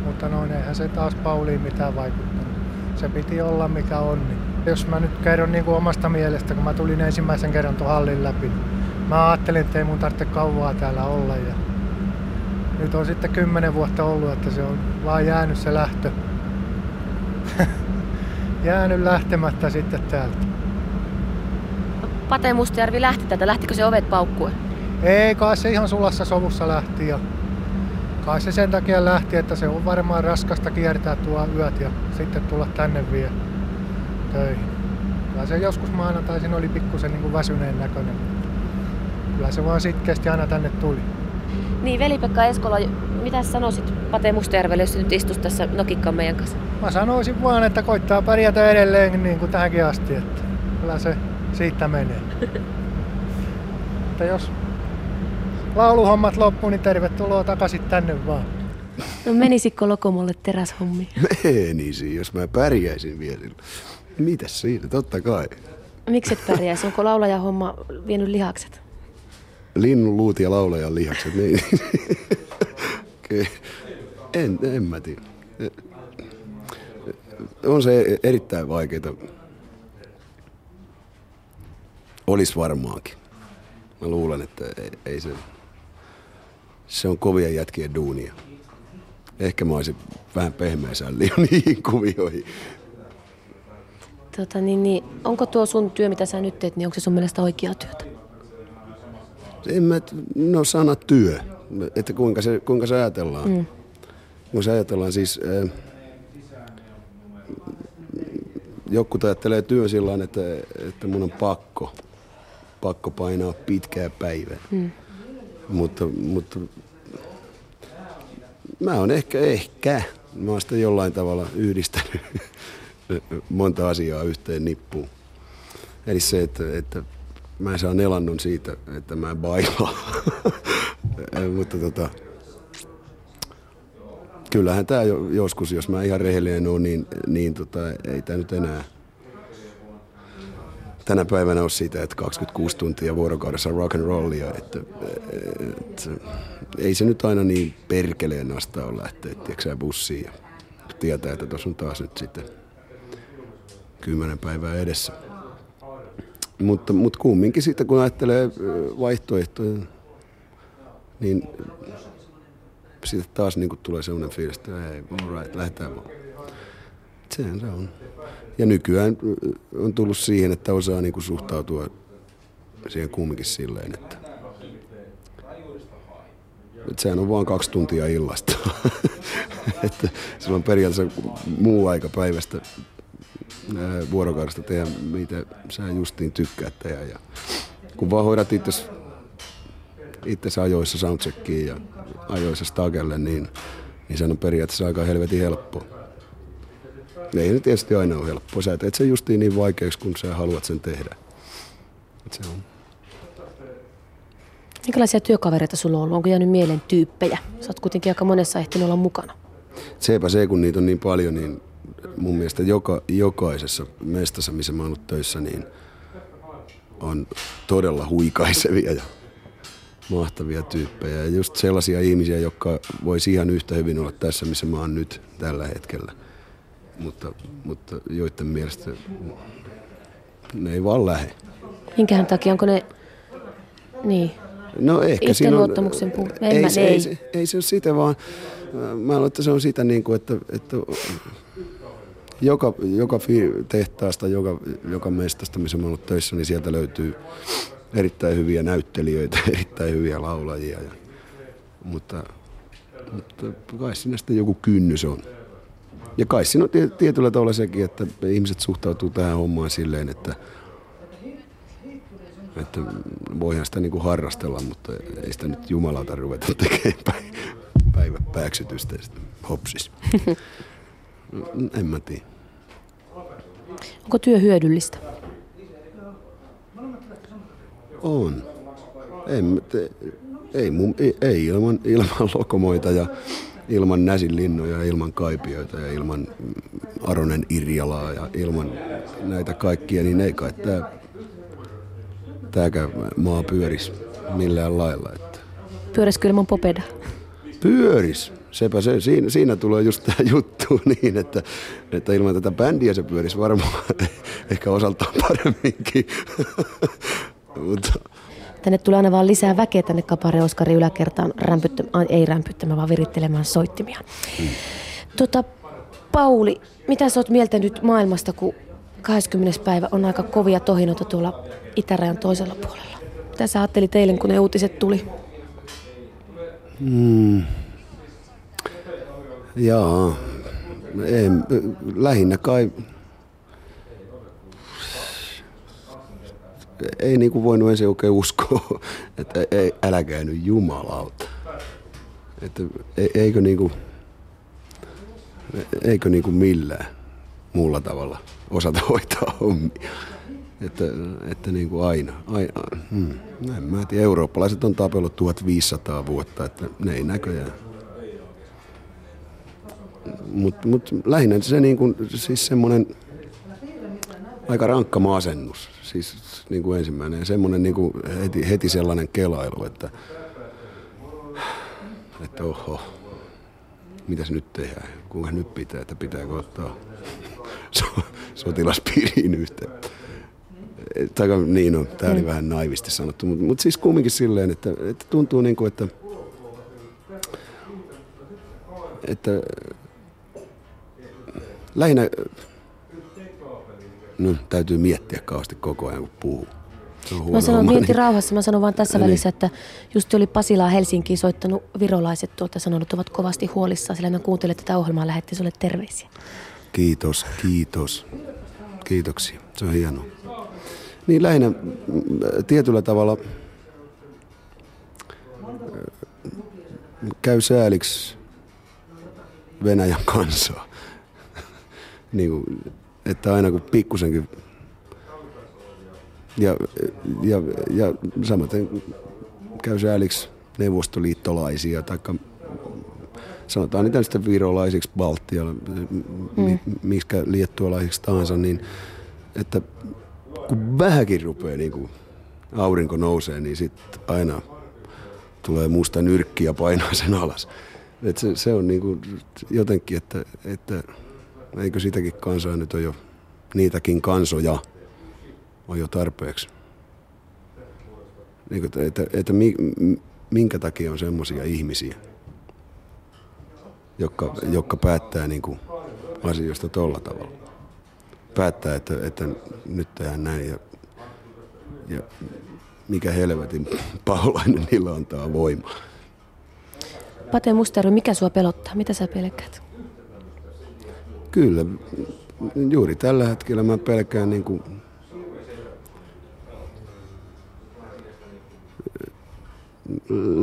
mutta noin eihän se taas Pauliin mitään vaikuttanut. Se piti olla mikä on. Niin. Jos mä nyt kerron niin kuin omasta mielestä, kun mä tulin ensimmäisen kerran tuon hallin läpi, niin mä ajattelin, että ei mun tarvitse kauaa täällä olla. Ja nyt on sitten kymmenen vuotta ollut, että se on vaan jäänyt se lähtö. jäänyt lähtemättä sitten täältä. Pate Mustajärvi lähti tätä, lähtikö se ovet paukkuen? Ei, kai se ihan sulassa sovussa lähti ja kai se sen takia lähti, että se on varmaan raskasta kiertää tuo yöt ja sitten tulla tänne vielä töihin. Kyllä se joskus maanantaisin oli pikkusen niin väsyneen näköinen. Kyllä se vaan sitkeästi aina tänne tuli. Niin, veli-Pekka Eskola, mitä sanoisit Pate Mustajärvelle, jos nyt istuisi tässä nokikkaan meidän kanssa? Mä sanoisin vaan, että koittaa pärjätä edelleen niin kuin tähänkin asti. Että kyllä se siitä menee. Että jos lauluhommat loppuu, niin tervetuloa takaisin tänne vaan. No menisikö Lokomolle teräshommi? Menisi, jos mä pärjäisin vielä. Mitäs siinä, totta kai. Miksi et pärjäisi? Onko laulaja homma vienyt lihakset? Linnun luut ja laulajan lihakset, niin. en, en mä tiedä. On se erittäin vaikeaa olisi varmaankin. Mä luulen, että ei, ei se... Se on kovia jätkien duunia. Ehkä mä olisin vähän pehmeä sälli niihin kuvioihin. Tota, niin, niin, onko tuo sun työ, mitä sä nyt teet, niin onko se sun mielestä oikea työtä? En mä, no sana työ, että kuinka se, kuinka se ajatellaan. Mm. Kun se ajatellaan siis, äh, joku ajattelee työn sillä että, että mun on pakko pakko painaa pitkää päivää. Mm. Mutta, mutta mä oon ehkä, ehkä, mä oon sitä jollain tavalla yhdistänyt monta asiaa yhteen nippuun. Eli se, että, että mä saan elannon siitä, että mä bailaan. mutta tota, kyllähän tämä joskus, jos mä ihan rehellinen oon, niin, niin tota, ei tämä nyt enää tänä päivänä ole siitä, että 26 tuntia vuorokaudessa rock and rollia, että, että, ei se nyt aina niin perkeleen asta ole lähteä, tiedätkö bussiin ja tietää, että tuossa on taas nyt sitten kymmenen päivää edessä. Mutta, mutta kumminkin sitten kun ajattelee vaihtoehtoja, niin sitten taas niin tulee sellainen fiilis, että ei, all right, lähdetään vaan. Sehän se on. Ja nykyään on tullut siihen, että osaa niin kuin suhtautua siihen kumminkin silleen, että, että sehän on vain kaksi tuntia illasta. että sillä on periaatteessa muu aika päivästä vuorokaudesta tehdä, mitä sä justiin tykkäät tehdä. Ja kun vaan hoidat itse ajoissa soundcheckiin ja ajoissa stagelle, niin, niin se on periaatteessa aika helvetin helppo. Ei nyt tietysti aina ole helppoa. Sä teet sen justiin niin vaikeaksi, kun sä haluat sen tehdä. Et se on. Minkälaisia työkavereita sulla on ollut? Onko jäänyt mieleen tyyppejä? Sä oot kuitenkin aika monessa ehtinyt olla mukana. Sepä se, kun niitä on niin paljon, niin mun mielestä joka, jokaisessa mestassa, missä mä oon ollut töissä, niin on todella huikaisevia ja mahtavia tyyppejä. Ja just sellaisia ihmisiä, jotka voisi ihan yhtä hyvin olla tässä, missä mä oon nyt tällä hetkellä mutta, mutta joiden mielestä ne ei vaan lähde. Minkähän takia, onko ne, niin, No ehkä siinä on, puut. Ei, ei, ei, ei, ei se ole sitä, vaan mä luulen, että se on sitä niin kuin, että, että joka, joka tehtaasta, joka, joka mestasta, missä mä ollut töissä, niin sieltä löytyy erittäin hyviä näyttelijöitä, erittäin hyviä laulajia. Ja, mutta, mutta kai siinä sitten joku kynnys on. Ja kai siinä on tietyllä tavalla sekin, että ihmiset suhtautuu tähän hommaan silleen, että, että voihan sitä niin kuin harrastella, mutta ei sitä nyt jumalata ruveta tekemään päivä pääksytystä hopsis. en mä tiedä. Onko työ hyödyllistä? On. En, te, ei, mun, ei, ei ilman, ilman lokomoita ja ilman näsinlinnoja ja ilman kaipioita ja ilman Aronen Irjalaa ja ilman näitä kaikkia, niin ei kai tämä tääkään maa pyörisi millään lailla. Että. Pyörisikö ilman popeda? Pyöris. Sepä se, siinä, siinä tulee just tämä juttu niin, että, että ilman tätä bändiä se pyörisi varmaan ehkä osaltaan paremminkin. Mutta Tänne tulee aina vaan lisää väkeä tänne Kapare Oskari yläkertaan, rämpyttämään, ei rämpyttämään, vaan virittelemään soittimia. Mm. Tota, Pauli, mitä sä oot mieltä nyt maailmasta, kun 20. päivä on aika kovia tohinoita tuolla itärajan toisella puolella? Mitä sä ajattelit eilen, kun ne uutiset tuli? Mm. Jaa, ei, lähinnä kai ei niinku voinut ensin oikein uskoa, että ei, älkää nyt jumalauta. Että eikö niinku, eikö niinku millään muulla tavalla osata hoitaa hommia. Että, että niin kuin aina. aina hmm. En mä tiedä, eurooppalaiset on tapellut 1500 vuotta, että ne ei näköjään. Mutta mut lähinnä se niin kuin, siis semmoinen aika rankka maasennus. Siis niin kuin ensimmäinen ja semmoinen niin kuin heti, heti sellainen kelailu, että, että oho, mitäs nyt tehdään, kuinka nyt pitää, että pitääkö ottaa sotilaspiiriin yhteen. Tai niin on, tämä oli mm. vähän naivisti sanottu, mutta, mutta siis kumminkin silleen, että, että tuntuu niin kuin, että, että lähinnä no, täytyy miettiä kauheasti koko ajan, kun puhuu. Mä sanon, mieti niin... rauhassa. Mä sanon vaan tässä niin. välissä, että just oli Pasilaa Helsinkiin soittanut virolaiset tuolta sanonut, että ovat kovasti huolissaan, sillä mä kuuntelin tätä ohjelmaa, lähetti sulle terveisiä. Kiitos, kiitos. Kiitoksia, se on hienoa. Niin lähinnä tietyllä tavalla käy sääliksi Venäjän kansaa. niin kuin, että aina kun pikkusenkin ja, ja, ja samaten käy sääliksi neuvostoliittolaisia, tai sanotaan niitä sitten virolaisiksi, baltialla, mm. miksi liettualaisiksi tahansa, niin että kun vähänkin rupeaa niin kuin aurinko nousee, niin sitten aina tulee musta nyrkki ja painaa sen alas. Et se, se on niin kuin jotenkin, että, että eikö sitäkin kansaa nyt ole jo, niitäkin kansoja on jo tarpeeksi. Niin kuin, että, että minkä takia on semmoisia ihmisiä, jotka, jotka päättää niin kuin asioista tolla tavalla. Päättää, että, että nyt tehdään näin ja, ja mikä helvetin paholainen niillä antaa voimaa. Pate Musterö, mikä sua pelottaa? Mitä sä pelkäät? Kyllä, juuri tällä hetkellä mä pelkään niin kuin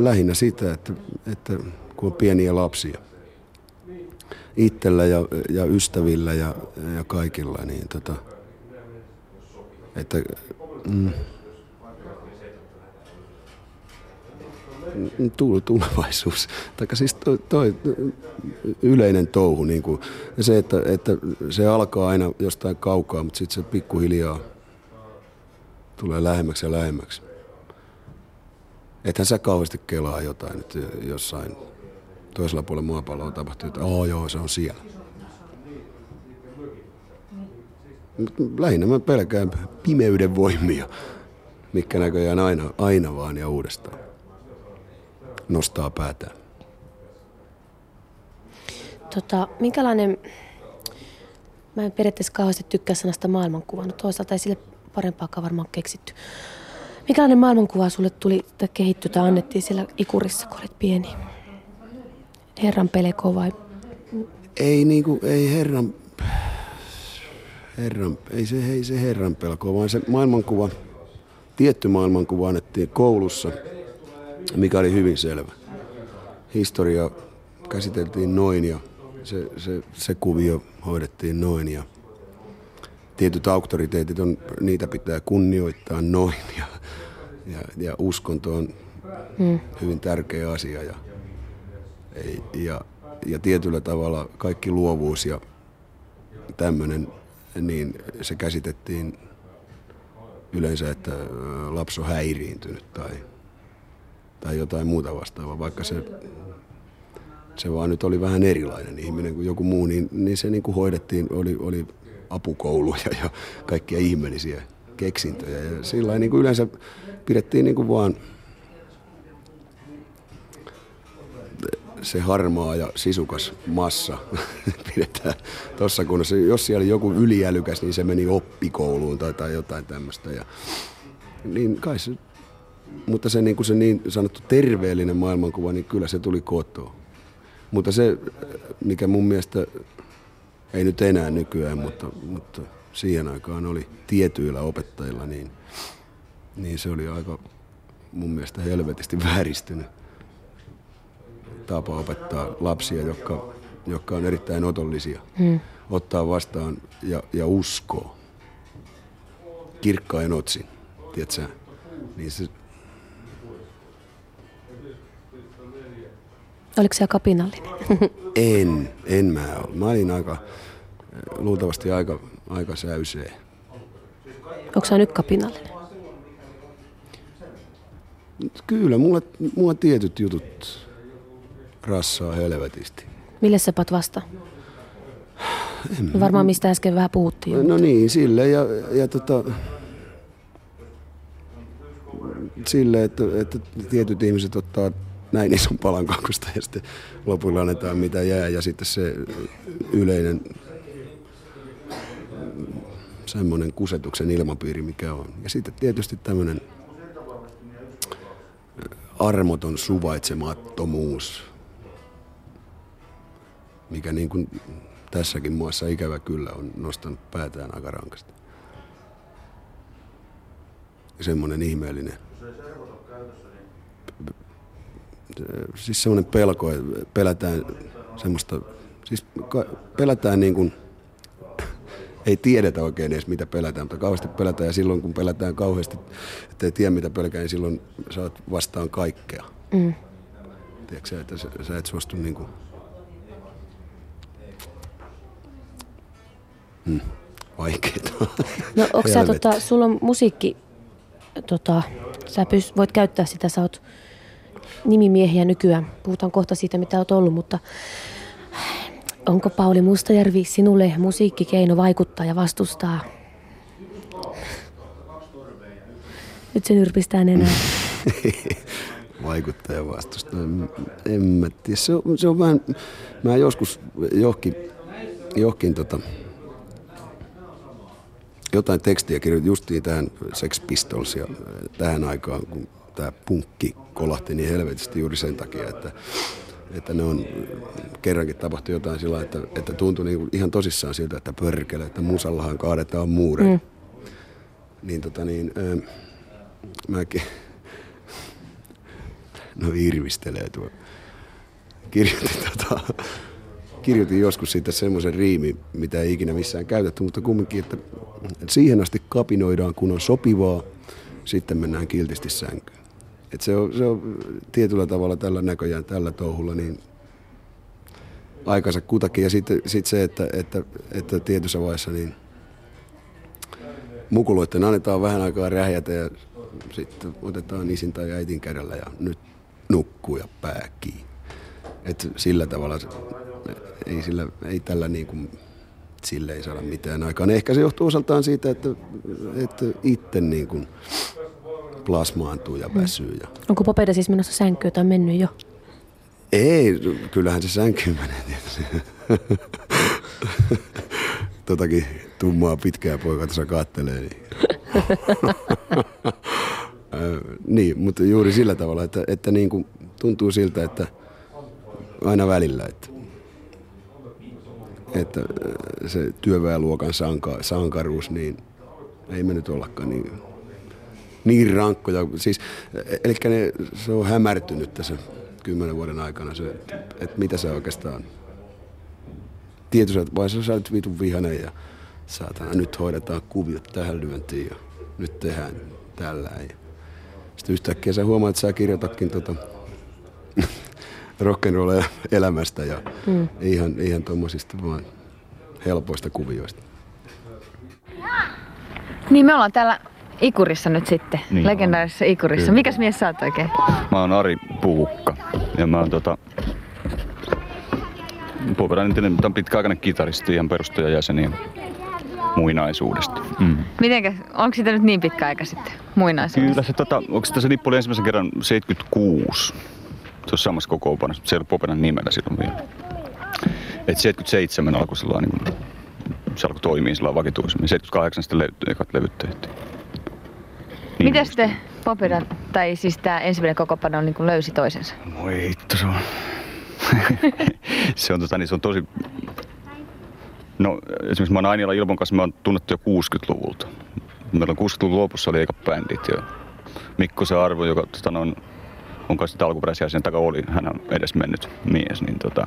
lähinnä sitä, että, että kun on pieniä lapsia itsellä ja, ja ystävillä ja, ja kaikilla, niin tota, että mm, tulevaisuus, tai siis toi, toi yleinen touhu, niin kuin, se, että, että se alkaa aina jostain kaukaa, mutta sitten se pikkuhiljaa tulee lähemmäksi ja lähemmäksi. Ethän sä kauheasti kelaa jotain, että jossain toisella puolella maapalloa tapahtuu, että oh, joo, se on siellä. Lähinnä mä pelkään pimeyden voimia, mikä näköjään aina, aina vaan ja uudestaan nostaa päätään. Tota, minkälainen, mä en periaatteessa kauheasti tykkää sanasta maailmankuva, no toisaalta ei sille parempaakaan varmaan keksitty. Mikälainen maailmankuva sulle tuli tai kehittyi tai annettiin siellä Ikurissa, kun olit pieni? Herran peleko vai? Ei niinku, ei herran, herran ei se, ei se herran pelko, vaan se maailmankuva, tietty maailmankuva annettiin koulussa, mikä oli hyvin selvä. Historia käsiteltiin noin ja se, se, se kuvio hoidettiin noin ja tietyt auktoriteetit on, niitä pitää kunnioittaa noin ja, ja, ja uskonto on hmm. hyvin tärkeä asia ja, ja, ja tietyllä tavalla kaikki luovuus ja tämmöinen, niin se käsitettiin yleensä, että lapsi on häiriintynyt tai, tai jotain muuta vastaavaa, vaikka se, se vaan nyt oli vähän erilainen ihminen kuin joku muu, niin, niin se niin kuin hoidettiin, oli, oli apukouluja ja kaikkia ihmeellisiä keksintöjä. Ja sillä niin kuin yleensä pidettiin niin kuin vaan se harmaa ja sisukas massa pidetään tuossa kunnossa. Jos siellä oli joku yliälykäs, niin se meni oppikouluun tai, tai jotain tämmöistä. Ja, niin kai se, mutta se niin, kuin se niin sanottu terveellinen maailmankuva, niin kyllä se tuli kotoa. Mutta se, mikä mun mielestä, ei nyt enää nykyään, mutta, mutta siihen aikaan oli tietyillä opettajilla, niin, niin se oli aika mun mielestä helvetisti vääristynyt tapa opettaa lapsia, jotka, jotka on erittäin otollisia. Hmm. Ottaa vastaan ja, ja uskoo. Kirkkain otsin, tiedätkö? Niin se... Oliko se kapinallinen? en, en mä ole. Mä olin aika, luultavasti aika, aika säysee. Onko sä nyt kapinallinen? Kyllä, mulla, mulla tietyt jutut rassaa helvetisti. Mille sä pat vasta? En, Varmaan mistä äsken vähän puhuttiin. No mutta... niin, sille ja, ja tota, sille, että, että tietyt ihmiset ottaa näin ison palan kakusta ja sitten lopulla annetaan mitä jää ja sitten se yleinen semmoinen kusetuksen ilmapiiri, mikä on. Ja sitten tietysti tämmöinen armoton suvaitsemattomuus, mikä niin kuin tässäkin muassa ikävä kyllä on nostanut päätään aika rankasti. Semmoinen ihmeellinen. Siis semmoinen pelko, että pelätään semmoista, siis pelätään niin kuin, ei tiedetä oikein edes mitä pelätään, mutta kauheasti pelätään ja silloin kun pelätään kauheasti, että ei tiedä mitä pelkää, niin silloin saat vastaan kaikkea. Mm. Tiedätkö että sä, sä et suostu niin kuin Mm, vaikeeta. No onko sä, tota, sulla on musiikki, tota, sä pyst, voit käyttää sitä, sä oot nimimiehiä nykyään. Puhutaan kohta siitä, mitä oot ollut, mutta onko Pauli Mustajärvi sinulle musiikkikeino vaikuttaa ja vastustaa? Nyt se nyrpistää enää. vaikuttaa ja vastustaa. En mä tiedä. Se on, se on vähän, mä joskus johonkin, johonkin tota, jotain tekstiä kirjoitin justiin tähän Sex Pistols ja tähän aikaan, kun tämä punkki kolahti niin helvetisti juuri sen takia, että, että ne on, kerrankin tapahtui jotain sillä että, että tuntui niin ihan tosissaan siltä, että pörkele, että musallahan kaadetaan muure. Mm. Niin tota niin, äh, mäkin, no irvistelee tuo, kirjoitin tota, kirjoitin joskus siitä semmoisen riimi, mitä ei ikinä missään käytetty, mutta kumminkin, että siihen asti kapinoidaan, kun on sopivaa, sitten mennään kiltisti sänkyyn. Et se, on, se on tietyllä tavalla tällä näköjään, tällä touhulla, niin aikansa kutakin. Ja sitten sit se, että, että, että tietyssä vaiheessa niin mukuloiden annetaan vähän aikaa räjätä ja sitten otetaan isin tai äitin kädellä ja nyt nukkuu ja pää kiinni. Et sillä tavalla ei, sillä, ei tällä niin kuin, sille ei saada mitään aikaan. Ehkä se johtuu osaltaan siitä, että, että itse niin kuin plasmaantuu ja väsyy. Ja... Onko Popeda siis menossa sänkyyn tai mennyt jo? Ei, kyllähän se sänkyyn menee tietysti. Totakin tummaa pitkää poikaa tuossa kattelee. Niin. niin, mutta juuri sillä tavalla, että, että niin kuin tuntuu siltä, että aina välillä, että, että se työväenluokan sanka, sankaruus, niin ei me nyt ollakaan niin, niin rankkoja. Siis, eli ne, se on hämärtynyt tässä kymmenen vuoden aikana, se, että mitä se oikeastaan tietysti vai sä olet vitun vihanen ja saatana, nyt hoidetaan kuviot tähän lyöntiin ja nyt tehdään tällä. Ja sitten yhtäkkiä sä huomaat, että sä kirjoitakin tota rock'n'roll elämästä ja mm. ihan, ihan tuommoisista vaan helpoista kuvioista. Niin me ollaan täällä Ikurissa nyt sitten, niin legendaarisessa Ikurissa. Kyllä. Mikäs mies sä oot oikein? Mä oon Ari Puukka ja mä oon tota, Puoperainen on pitkäaikainen kitaristi ihan perustajajäseni muinaisuudesta. Mm. Mitenkä, onko sitä nyt niin pitkä aika sitten muinaisuudesta? Kyllä se, tota, onko se nippu oli ensimmäisen kerran 76. Se on samassa kokoonpanossa, se ei ollut nimellä silloin vielä. Et 77 alkoi sillä niin kuin, se alkoi toimia sillä vakituisemmin. 78 sitten le- ekat levyt tehtiin. Miten sitten Poperan, tai siis tämä ensimmäinen kokoonpano niin löysi toisensa? Voi hitto, se on se on, tota, niin se on tosi... No esimerkiksi mä oon Ainilla Ilmon kanssa, mä oon tunnettu jo 60-luvulta. Meillä on 60-luvun lopussa oli eikä bändit jo. Mikko se arvo, joka tota, on, on kanssa alkuperäisiä sen takaa oli, hän on edes mennyt mies, niin tota,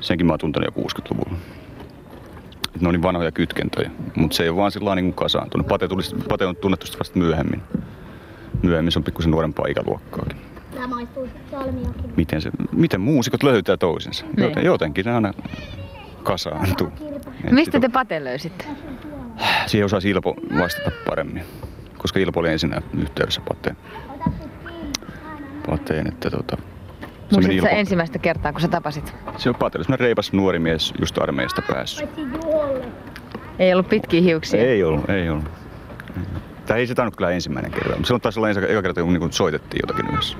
senkin mä oon tuntenut jo 60-luvulla. Ne on niin vanhoja kytkentöjä, mutta se ei ole vaan sillä niin kasaantunut. Pate, tuli, Pate on tunnettu vasta myöhemmin. Myöhemmin se on pikkusen nuorempaa ikäluokkaakin. Tämä maistuu salmiakin. Miten, se, miten muusikot löytää toisensa? Niin. Joten, jotenkin ne aina kasaantuu. Mistä te Pate löysitte? Siihen osasi Ilpo vastata paremmin, koska Ilpo oli ensin yhteydessä Pateen. Pateen että tota, se Ilpo... ensimmäistä kertaa, kun sä tapasit? Se on Pate, oli nuori nuori mies, just armeijasta päässyt. Ei ollut pitkiä hiuksia? Ei ollut, ei ollut. Tämä ei se tainnut kyllä ensimmäinen kerta, mutta silloin taisi olla ensimmäinen kerta, kun niin soitettiin jotakin yhdessä.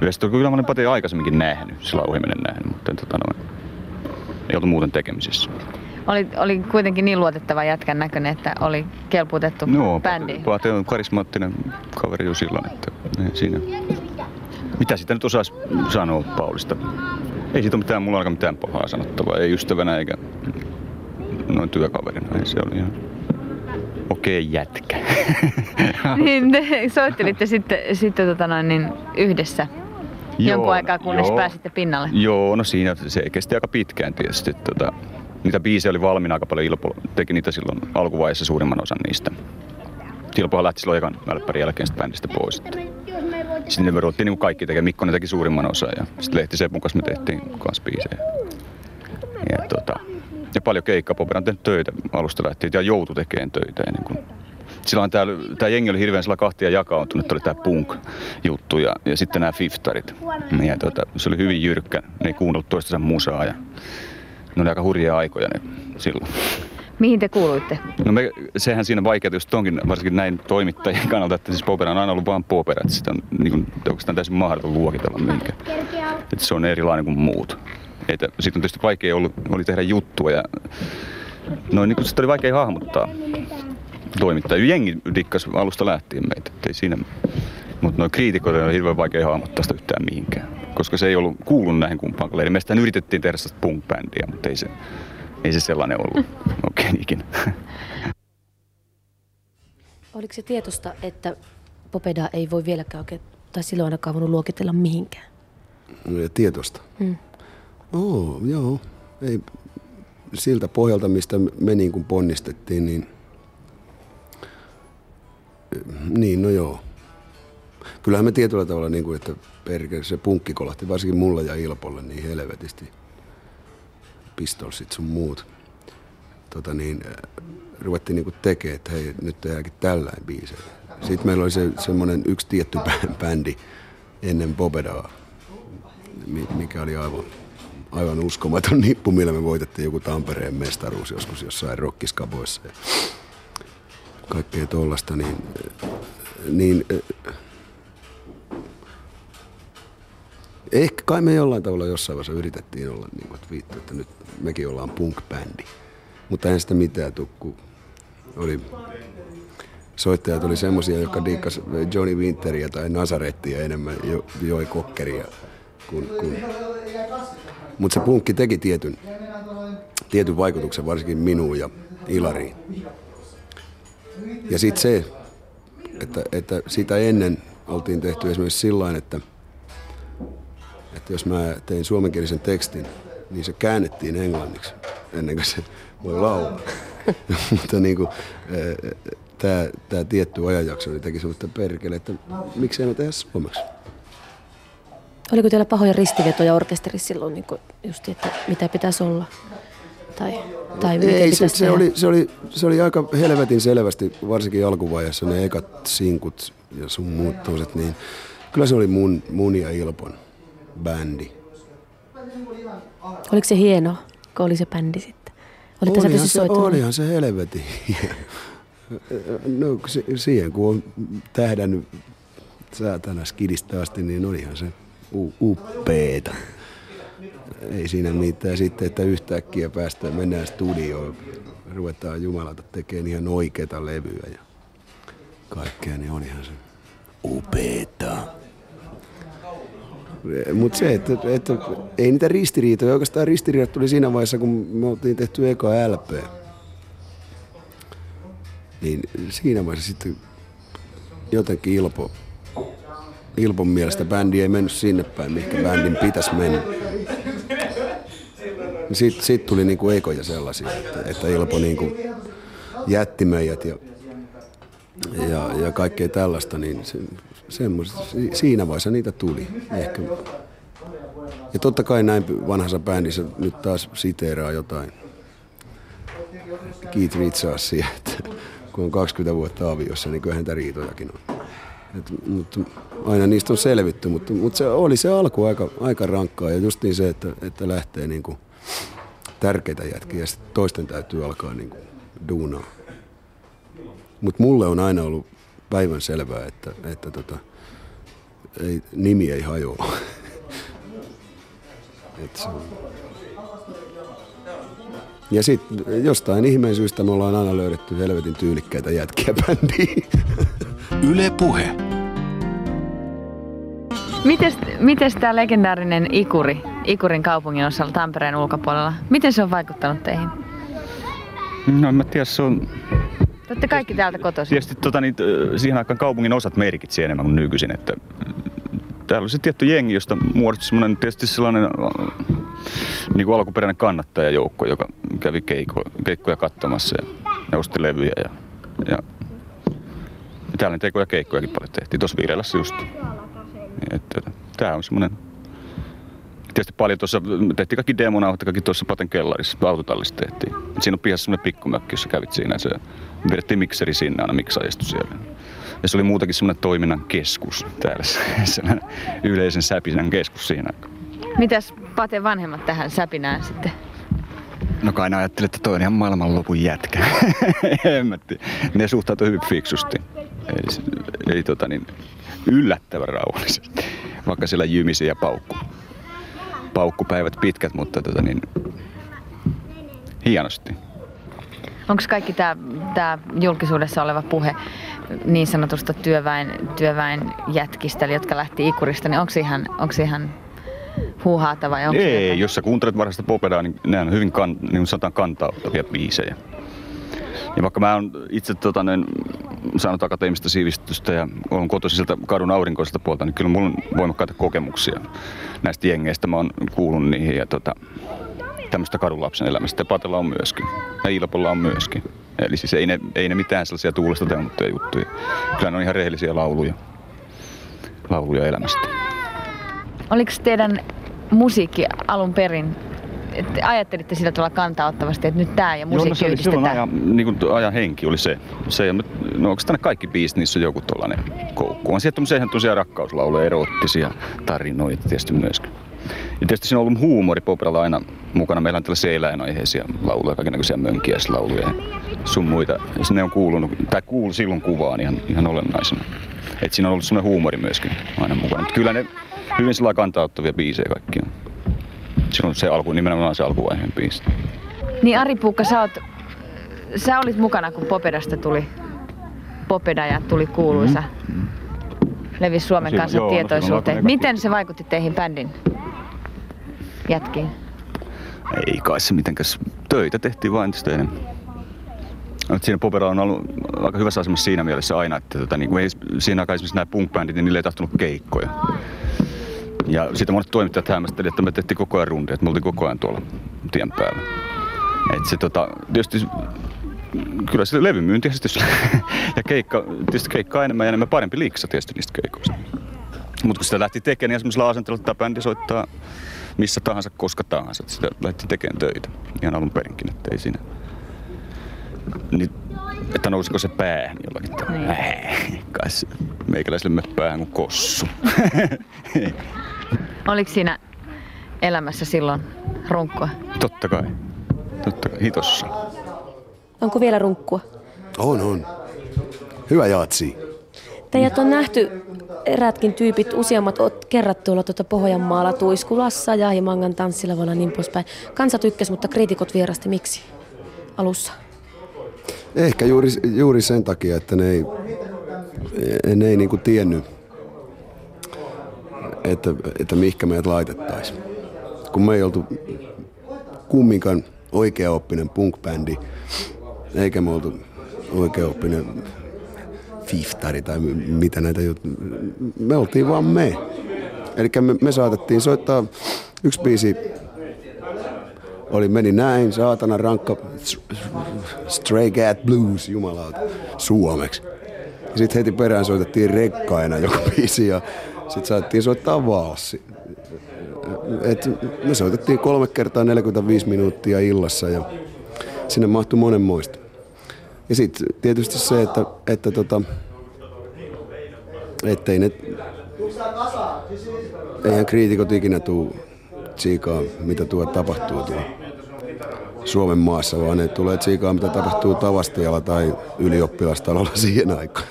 Yhdessä kyllä mä Pate aikaisemminkin nähnyt, sillä ohimennen nähnyt, mutta tota, no, ei oltu muuten tekemisissä. Oli, oli kuitenkin niin luotettava jätkän näköinen, että oli kelpuutettu no, bändi. Pate on karismaattinen kaveri jo silloin, että siinä. Mitä sitä nyt osaisi sanoa Paulista? Ei siitä ole mitään, mulla ainakaan mitään pahaa sanottavaa, ei ystävänä eikä noin työkaverina. Ei se oli ihan okei okay, jätkä. niin te soittelitte sitten, sitten tota noin, niin yhdessä joo, jonkun aikaa, kunnes joo, pääsitte pinnalle? Joo, no siinä se kesti aika pitkään tietysti. Tota, niitä biisejä oli valmiina aika paljon. Ilpo teki niitä silloin alkuvaiheessa suurimman osan niistä. Ilpohan lähti silloin ekan välppärin jälkeen bändistä pois. Sinne me ruvettiin niin kaikki tekemään. Mikkonen teki suurimman osan ja sitten Lehti Sepun kanssa me tehtiin kanssa biisejä. Ja, tota, ja paljon keikkapoperan on tehnyt töitä alusta lähtien ja joutu tekemään töitä ennen kuin silloin tämä, jengi oli hirveän sillä kahtia jakautunut, oli tämä punk-juttu ja, ja sitten nämä fiftarit. Ja tuota, se oli hyvin jyrkkä, ne ei kuunnellut toistensa musaa ja ne oli aika hurjia aikoja ne silloin. Mihin te kuuluitte? No me, sehän siinä vaikeaa just onkin, varsinkin näin toimittajien kannalta, että siis popera on aina ollut vain popera, että sitä on niin kuin, oikeastaan täysin mahdoton luokitella mihinkään. Että se on erilainen kuin muut. Sitten on tietysti vaikea ollut, oli tehdä juttua ja no, niin kuin, sitä oli vaikea hahmottaa toimittaja. Jengi dikkas alusta lähtien meitä, ettei siinä. Mutta noin kriitikot on hirveän vaikea hahmottaa sitä yhtään mihinkään. Koska se ei ollut kuulunut näihin kumpaankaan leiriin. Meistä yritettiin tehdä sitä punk-bändiä, mutta ei se, ei se sellainen ollut oikein ikinä. Oliko se tietosta, että Popeda ei voi vieläkään oikein, tai silloin ainakaan voinut luokitella mihinkään? Ja tietosta? Hmm. Oo, joo. Ei, siltä pohjalta, mistä me niin kuin ponnistettiin, niin niin, no joo. Kyllähän me tietyllä tavalla, niin kuin, että perkele, se punkki kolahti varsinkin mulle ja Ilpolle niin helvetisti. Pistolsit sun muut. Tota niin, äh, ruvettiin niin tekemään, että hei, nyt tehdäänkin tällainen biisejä. Sitten meillä oli se, semmoinen yksi tietty bändi ennen Bobedaa, mikä oli aivan, aivan uskomaton nippu, millä me voitettiin joku Tampereen mestaruus joskus jossain rockiskaboissa kaikkea tuollaista, niin, niin ehkä kai me jollain tavalla jossain vaiheessa yritettiin olla niin kuin, että viittu, että nyt mekin ollaan punk-bändi. Mutta eihän sitä mitään tukku. Oli soittajat oli semmoisia, jotka diikkas Johnny Winteria tai Nazarettia enemmän, jo, joi kokkeria. Kun, kun. Mutta se punkki teki tietyn, tietyn vaikutuksen varsinkin minuun ja Ilariin. Ja sitten se, että, että sitä ennen oltiin tehty esimerkiksi sillä että, että jos mä tein suomenkielisen tekstin, niin se käännettiin englanniksi ennen kuin se voi laulaa. Mutta niin kuin, tämä, tämä tietty ajanjakso niin teki sellaista perkele, että miksei me tehdä suomeksi. Oliko teillä pahoja ristivetoja orkesterissa silloin, niin just, että mitä pitäisi olla? Tai, tai Ei, se, se, oli, se, oli, se oli aika helvetin selvästi, varsinkin alkuvaiheessa ne ekat sinkut ja sun muut toiset, niin kyllä se oli mun, mun ja Ilpon bändi. Oliko se hieno, kun oli se bändi sitten? Olitte olihan, se, olihan se helvetin No siihen kun on tähdännyt säätänä skidistä asti, niin olihan se uppeeta. Ei siinä mitään sitten, että yhtäkkiä päästään, mennään studioon, ruvetaan Jumalata tekemään ihan oikeita levyjä ja kaikkea, niin olihan se upeeta. Mutta se, että, että, ei niitä ristiriitoja, oikeastaan ristiriidat tuli siinä vaiheessa, kun me oltiin tehty eka LP. Niin siinä vaiheessa sitten jotenkin Ilpo, Ilpon mielestä bändi ei mennyt sinne päin, mihinkä bändin pitäisi mennä. Sitten sit tuli niinku ekoja sellaisia, että, että Ilpo niinku jätti meidät ja, ja, ja kaikkea tällaista, niin se, siinä vaiheessa niitä tuli ehkä. Ja totta kai näin vanhassa bändissä nyt taas siteeraa jotain Keith Richardsia, että kun on 20 vuotta aviossa, niin kyllähän häntä riitojakin on. Et, mutta aina niistä on selvitty, mutta, mutta se oli se alku aika, aika rankkaa ja just niin se, että, että lähtee niin kuin tärkeitä jätkiä ja toisten täytyy alkaa niin kuin duunaa. Mutta mulle on aina ollut päivän selvää, että, että tota, ei, nimi ei hajoa. Et se on. Ja sitten jostain ihmeen syystä me ollaan aina löydetty helvetin tyylikkäitä jätkiä bändiin. Yle Puhe. Mites, mites tämä legendaarinen Ikuri, Ikurin kaupungin osalla Tampereen ulkopuolella, miten se on vaikuttanut teihin? No en mä tiedä, se on... Te olette kaikki täältä kotoisin. Tietysti tota, niin, siihen aikaan kaupungin osat merkitsi enemmän kuin nykyisin, että täällä oli se tietty jengi, josta muodostui semmoinen tietysti sellainen niin kuin alkuperäinen kannattajajoukko, joka kävi keikko, keikkoja katsomassa ja, ja osti levyjä. Ja, ja, ja täällä tekoja keikkojakin paljon tehtiin, tuossa Virelässä just. Että, tää on semmoinen Tietysti paljon tuossa, tehtiin kaikki demonauhat, kaikki tuossa Paten kellarissa, autotallissa tehtiin. Siinä on pihassa semmoinen pikkumökki, jossa kävit siinä se vedettiin mikseri sinne aina miksaistu siellä. Ja se oli muutakin semmoinen toiminnan keskus täällä, sellainen yleisen säpinän keskus siinä. Mitäs Pate vanhemmat tähän säpinään sitten? No kai ne ajatteli, että toi on ihan maailmanlopun jätkä. ne suhtautui hyvin fiksusti. Ei, ei tota niin, yllättävän rauhallisesti, vaikka siellä jymisi ja paukku. Paukkupäivät pitkät, mutta tota niin, hienosti. Onko kaikki tämä julkisuudessa oleva puhe niin sanotusta työväen, työväen jätkistä, jotka lähti Ikurista, niin onko ihan, onko ihan huuhaata vai onko Ei, jotain? jos sä kuuntelet varhaista popedaa, niin ne on hyvin kan, niin sanotaan kantauttavia biisejä. Ja vaikka mä oon itse tota, niin, saanut akateemista siivistystä ja olen sieltä kadun aurinkoiselta puolta, niin kyllä mulla on voimakkaita kokemuksia näistä jengeistä. Mä oon kuullut niihin ja tota, tämmöistä kadunlapsen elämästä. Patella on myöskin. Ja Ilpolla on myöskin. Eli siis ei ne, ei ne mitään sellaisia tuulesta teemuttuja juttuja. Kyllä ne on ihan rehellisiä lauluja, lauluja elämästä. Oliko teidän musiikki alun perin että ajattelitte sillä tavalla kantaa ottavasti, että nyt tämä ja musiikki Joo, no se oli silloin ajan, niin kuin ajan henki oli se. se ja, no onko tänne kaikki biisit, niissä on joku tollainen koukku. On sieltä tämmöisiä rakkauslauluja, erottisia tarinoita tietysti myöskin. Ja tietysti siinä on ollut huumori Popralla aina mukana. Meillä on tällaisia eläinaiheisia lauluja, kaikenlaisia mönkiäislauluja ja sun muita. Ja ne on kuulunut, tai kuulu silloin kuvaan ihan, ihan olennaisena. Et siinä on ollut semmoinen huumori myöskin aina mukana. Mutta kyllä ne hyvin sillä kantauttavia biisejä kaikki on. Silloin se alku, nimenomaan se alkuvaiheen biisi. Niin Ari Puukka, sä, oot, sä olit mukana, kun Poperasta tuli Popeda ja tuli kuuluisa. Mm. Levisi Suomen Silloin- kanssa joo, no tietoisuuteen. alkoi Miten se vaikutti teihin bändin jätkiin? Ei kai se mitenkäs. Töitä tehtiin vain entistä enemmän. Siinä Popera on ollut aika hyvässä asemassa siinä mielessä aina, että tota, niin kuin ei, siinä aikaan esimerkiksi nämä punk-bändit, niin niille ei tahtonut keikkoja. Ja sitten monet toimittajat hämmästeli, että me tehtiin koko ajan rundia, että me oltiin koko ajan tuolla tien päällä. Et se, tota, tietysti kyllä se levymyynti ja, keikka, tietysti keikkaa enemmän ja enemmän parempi liiksa tietysti niistä keikoista. Mutta kun sitä lähti tekemään niin semmoisella asenteella, että tämä bändi soittaa missä tahansa, koska tahansa. Sitä lähti tekemään töitä ihan alun perinkin, että ei siinä. Niin, että nousiko se päähän jollakin tavalla. Niin. Kai se meikäläiselle mene päähän kuin kossu. Oliko siinä elämässä silloin runkkua? Totta kai. Totta kai. Hitossa. Onko vielä runkkua? On, on. Hyvä jatsi. Teidät on nähty eräätkin tyypit, useammat oot kerrat tuolla tuota Pohjanmaalla, Tuiskulassa ja Himangan tanssilavalla niin poispäin. Kansa tykkäsi, mutta kriitikot vierasti. Miksi? Alussa. Ehkä juuri, juuri sen takia, että ne ei, ne ei niinku tiennyt, että, että mihinkä meidät laitettaisiin. Kun me ei oltu kumminkaan oikeaoppinen punk-bändi, eikä me oltu oikeaoppinen fiftari tai mi- mitä näitä juttuja. Me oltiin vaan me. Eli me, me saatettiin soittaa yksi biisi oli meni näin, saatana rankka Stray Cat Blues, jumalauta, suomeksi. Sitten heti perään soitettiin rekkaina joku biisi ja sitten saatettiin soittaa valssi. Et me soitettiin kolme kertaa 45 minuuttia illassa ja sinne mahtui monenmoista. Ja sitten tietysti se, että, että tota, ettei ne, eihän kriitikot ikinä tuu tsiikaa, mitä tuo tapahtuu tuolla Suomen maassa, vaan ne tulee tsiikaa, mitä tapahtuu Tavastajalla tai ylioppilastalolla siihen aikaan.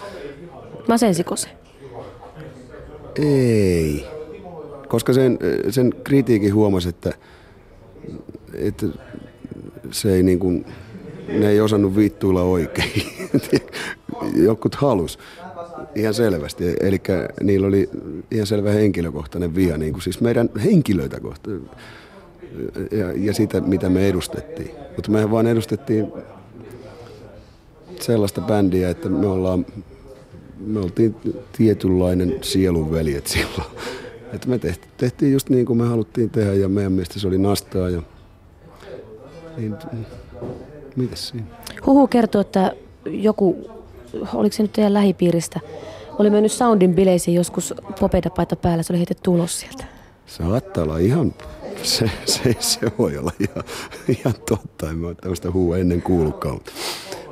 Masensiko se? Ei. Koska sen, sen kritiikin huomasi, että, että se ei niin kuin, ne ei osannut vittuilla oikein. Jokut halus ihan selvästi. Eli niillä oli ihan selvä henkilökohtainen viha, niin kuin siis meidän henkilöitä kohtaan ja, ja sitä, mitä me edustettiin. Mutta mehän vaan edustettiin sellaista bändiä, että me ollaan me oltiin tietynlainen sielunveljet silloin. Että me tehtiin, just niin kuin me haluttiin tehdä ja meidän mielestä se oli nastaa. Ja... Niin, mitäs siinä? Huhu kertoo, että joku, oliko se nyt teidän lähipiiristä, oli mennyt Soundin bileisiin joskus popedapaita päällä, se oli heitetty ulos sieltä. Saattaa olla ihan, se, se, se voi olla ihan, ihan totta. En mä tämmöistä huua ennen kuullutkaan. Mutta,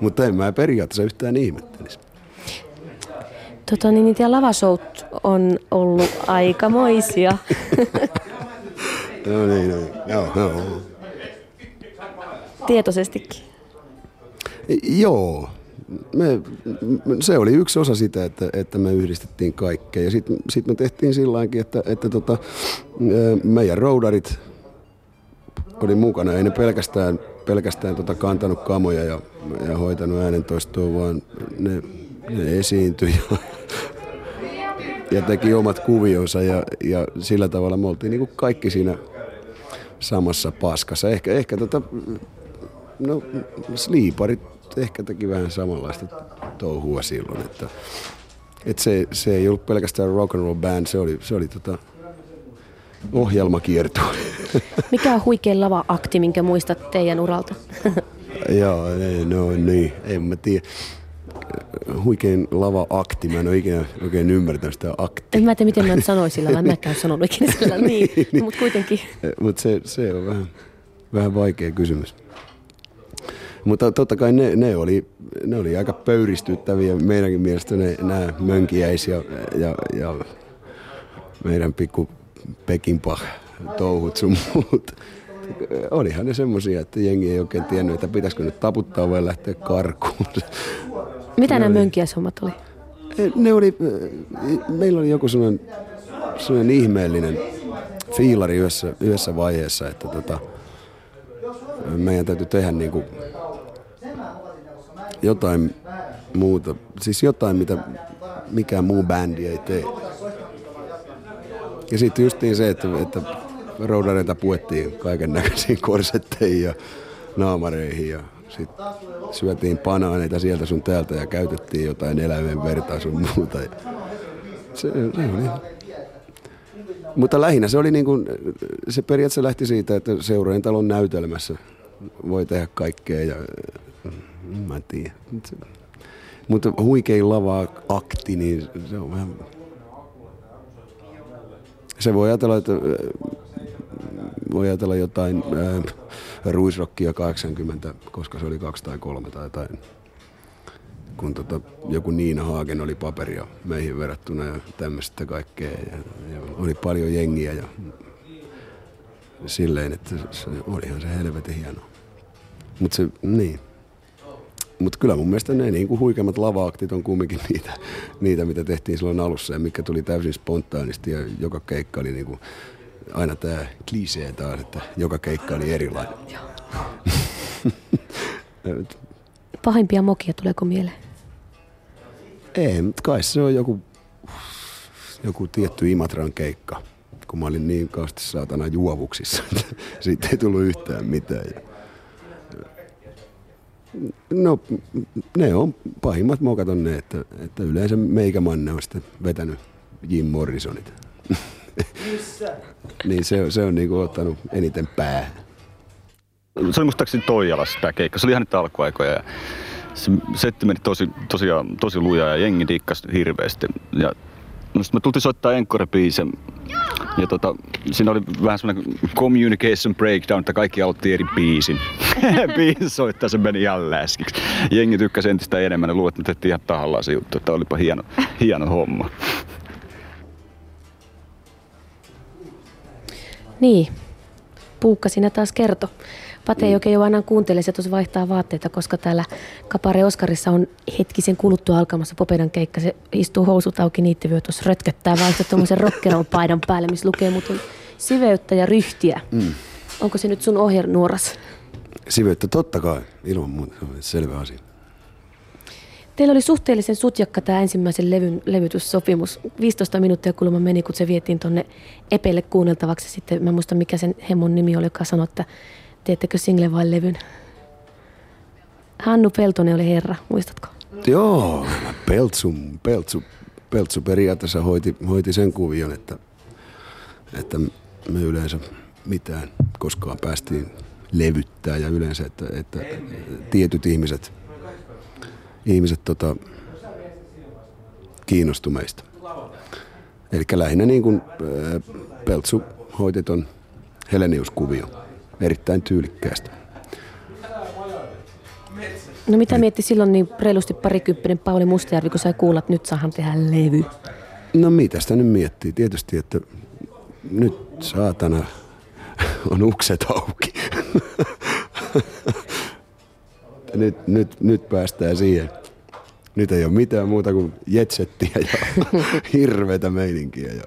mutta en mä periaatteessa yhtään ihmettelisi. Tota, niin niitä lavashout on ollut aikamoisia. No niin, no niin. Joo, joo. Tietoisestikin. Joo. Me, se oli yksi osa sitä, että, että me yhdistettiin kaikkea. Ja sitten sit me tehtiin sillä että, että tota, meidän roudarit oli mukana. Ei ne pelkästään, pelkästään tota kantanut kamoja ja, ja hoitanut äänentoistoa, vaan ne esiintyi ja, ja teki omat kuvionsa. Ja, ja sillä tavalla me oltiin niin kuin kaikki siinä samassa paskassa. Ehkä, ehkä tota, no, sliiparit ehkä teki vähän samanlaista touhua silloin, että, että se, se ei ollut pelkästään rock and roll band, se oli, se oli tota, ohjelmakierto. Mikä on huikein lava-akti, minkä muistat teidän uralta? Joo, no niin, en mä tiedä. Huikein lava-akti, mä en ole ikinä oikein ymmärtänyt sitä aktia. En mä tiedä, miten mä nyt sanoin sillä lailla, mäkään sanonut ikinä sillä lailla, niin, Niin. mutta kuitenkin. Mutta se, se on vähän, vähän vaikea kysymys. Mutta totta kai ne, ne, oli, ne oli aika pöyristyttäviä meidänkin mielestä ne, nämä mönkiäis ja, ja, ja meidän pikku Pekinpah touhut sun muut. Olihan ne semmosia, että jengi ei oikein tiennyt, että pitäisikö nyt taputtaa vai lähteä karkuun. Mitä nämä mönkiäishommat oli? Ne oli, meillä oli joku sellainen, sellainen ihmeellinen fiilari yhdessä, yhdessä vaiheessa, että tota, meidän täytyy tehdä niin kuin jotain muuta. Siis jotain, mitä mikään muu bändi ei tee. Ja sitten justiin se, että, että roudareita puettiin kaiken näköisiin korsetteihin ja naamareihin ja sitten syötiin banaaneita sieltä sun täältä ja käytettiin jotain eläimen vertaa sun muuta. Ja se, se oli. Mutta lähinnä se oli niin kuin, se periaatteessa lähti siitä, että seurojen talon näytelmässä voi tehdä kaikkea ja mä en tiedä. Mutta huikein lava-akti, niin se on vähän... Se voi ajatella, että voi ajatella jotain äh, ruisrokkia 80, koska se oli kaksi tai kolme tai jotain. Kun tota, joku Niina Haagen oli paperia meihin verrattuna ja tämmöistä kaikkea. Ja, ja oli paljon jengiä ja silleen, että se, olihan se helvetin hieno. Mutta se, niin. Mutta kyllä mun mielestä ne kuin huikeimmat lava-aktit on kumminkin niitä, niitä, mitä tehtiin silloin alussa ja mikä tuli täysin spontaanisti ja joka keikka oli niin kuin aina tämä klisee taas, että joka keikka oli erilainen. Pahimpia mokia tuleeko mieleen? Ei, mutta kai se on joku, joku tietty Imatran keikka, kun mä olin niin kauheasti saatana juovuksissa, että siitä ei tullut yhtään mitään. No, ne on pahimmat mokat on ne, että, että yleensä meikämanne on sitten vetänyt Jim Morrisonit. niin se, se on niinku ottanut eniten päähän. Se oli muistaakseni Toijalassa tämä keikka. Se oli ihan nyt alkuaikoja ja se setti meni tosi, tosiaan, tosi luja ja jengi diikkasi hirveästi. Ja no me tultiin soittaa encore ja tota, siinä oli vähän semmoinen communication breakdown, että kaikki aloitti eri biisin. biisin soittaa, se meni ihan läskiksi. Jengi tykkäsi entistä enemmän ja luulet, että tehtiin ihan tahallaan se juttu, että olipa hieno, hieno homma. Niin, Puukka sinä taas kerto. Pate ei oikein jo aina kuuntele, se tuossa vaihtaa vaatteita, koska täällä Kapare Oskarissa on hetkisen kuluttua alkamassa Popedan keikka. Se istuu housut auki, niittivyö tuossa rötköttää, vaihtaa tuommoisen rockeron paidan päälle, missä lukee muuten siveyttä ja ryhtiä. Mm. Onko se nyt sun ohjenuoras? Siveyttä totta kai, ilman muuta, selvä asia. Teillä oli suhteellisen sutjakka tämä ensimmäisen levyn levytyssopimus. 15 minuuttia kulma meni, kun se vietiin tuonne Epelle kuunneltavaksi. Sitten mä muistan, mikä sen hemon nimi oli, joka sanoi, että teettekö single vai levyn. Hannu Peltonen oli herra, muistatko? Joo, Peltsu, Peltsu, Peltsu periaatteessa hoiti, hoiti sen kuvion, että, että me yleensä mitään koskaan päästiin levyttää ja yleensä, että, että tietyt ihmiset – ihmiset tota, kiinnostu meistä. Eli lähinnä niin kuin Peltsu hoiti ton Heleniuskuvio erittäin tyylikkäästi. No mitä mietti silloin niin reilusti parikymppinen Pauli Mustajärvi, kun sai kuulla, että nyt saahan tehdä levy? No mitä sitä nyt miettii? Tietysti, että nyt saatana on ukset auki. nyt, nyt, nyt päästään siihen. Nyt ei ole mitään muuta kuin jetsettiä ja hirveitä meininkiä ja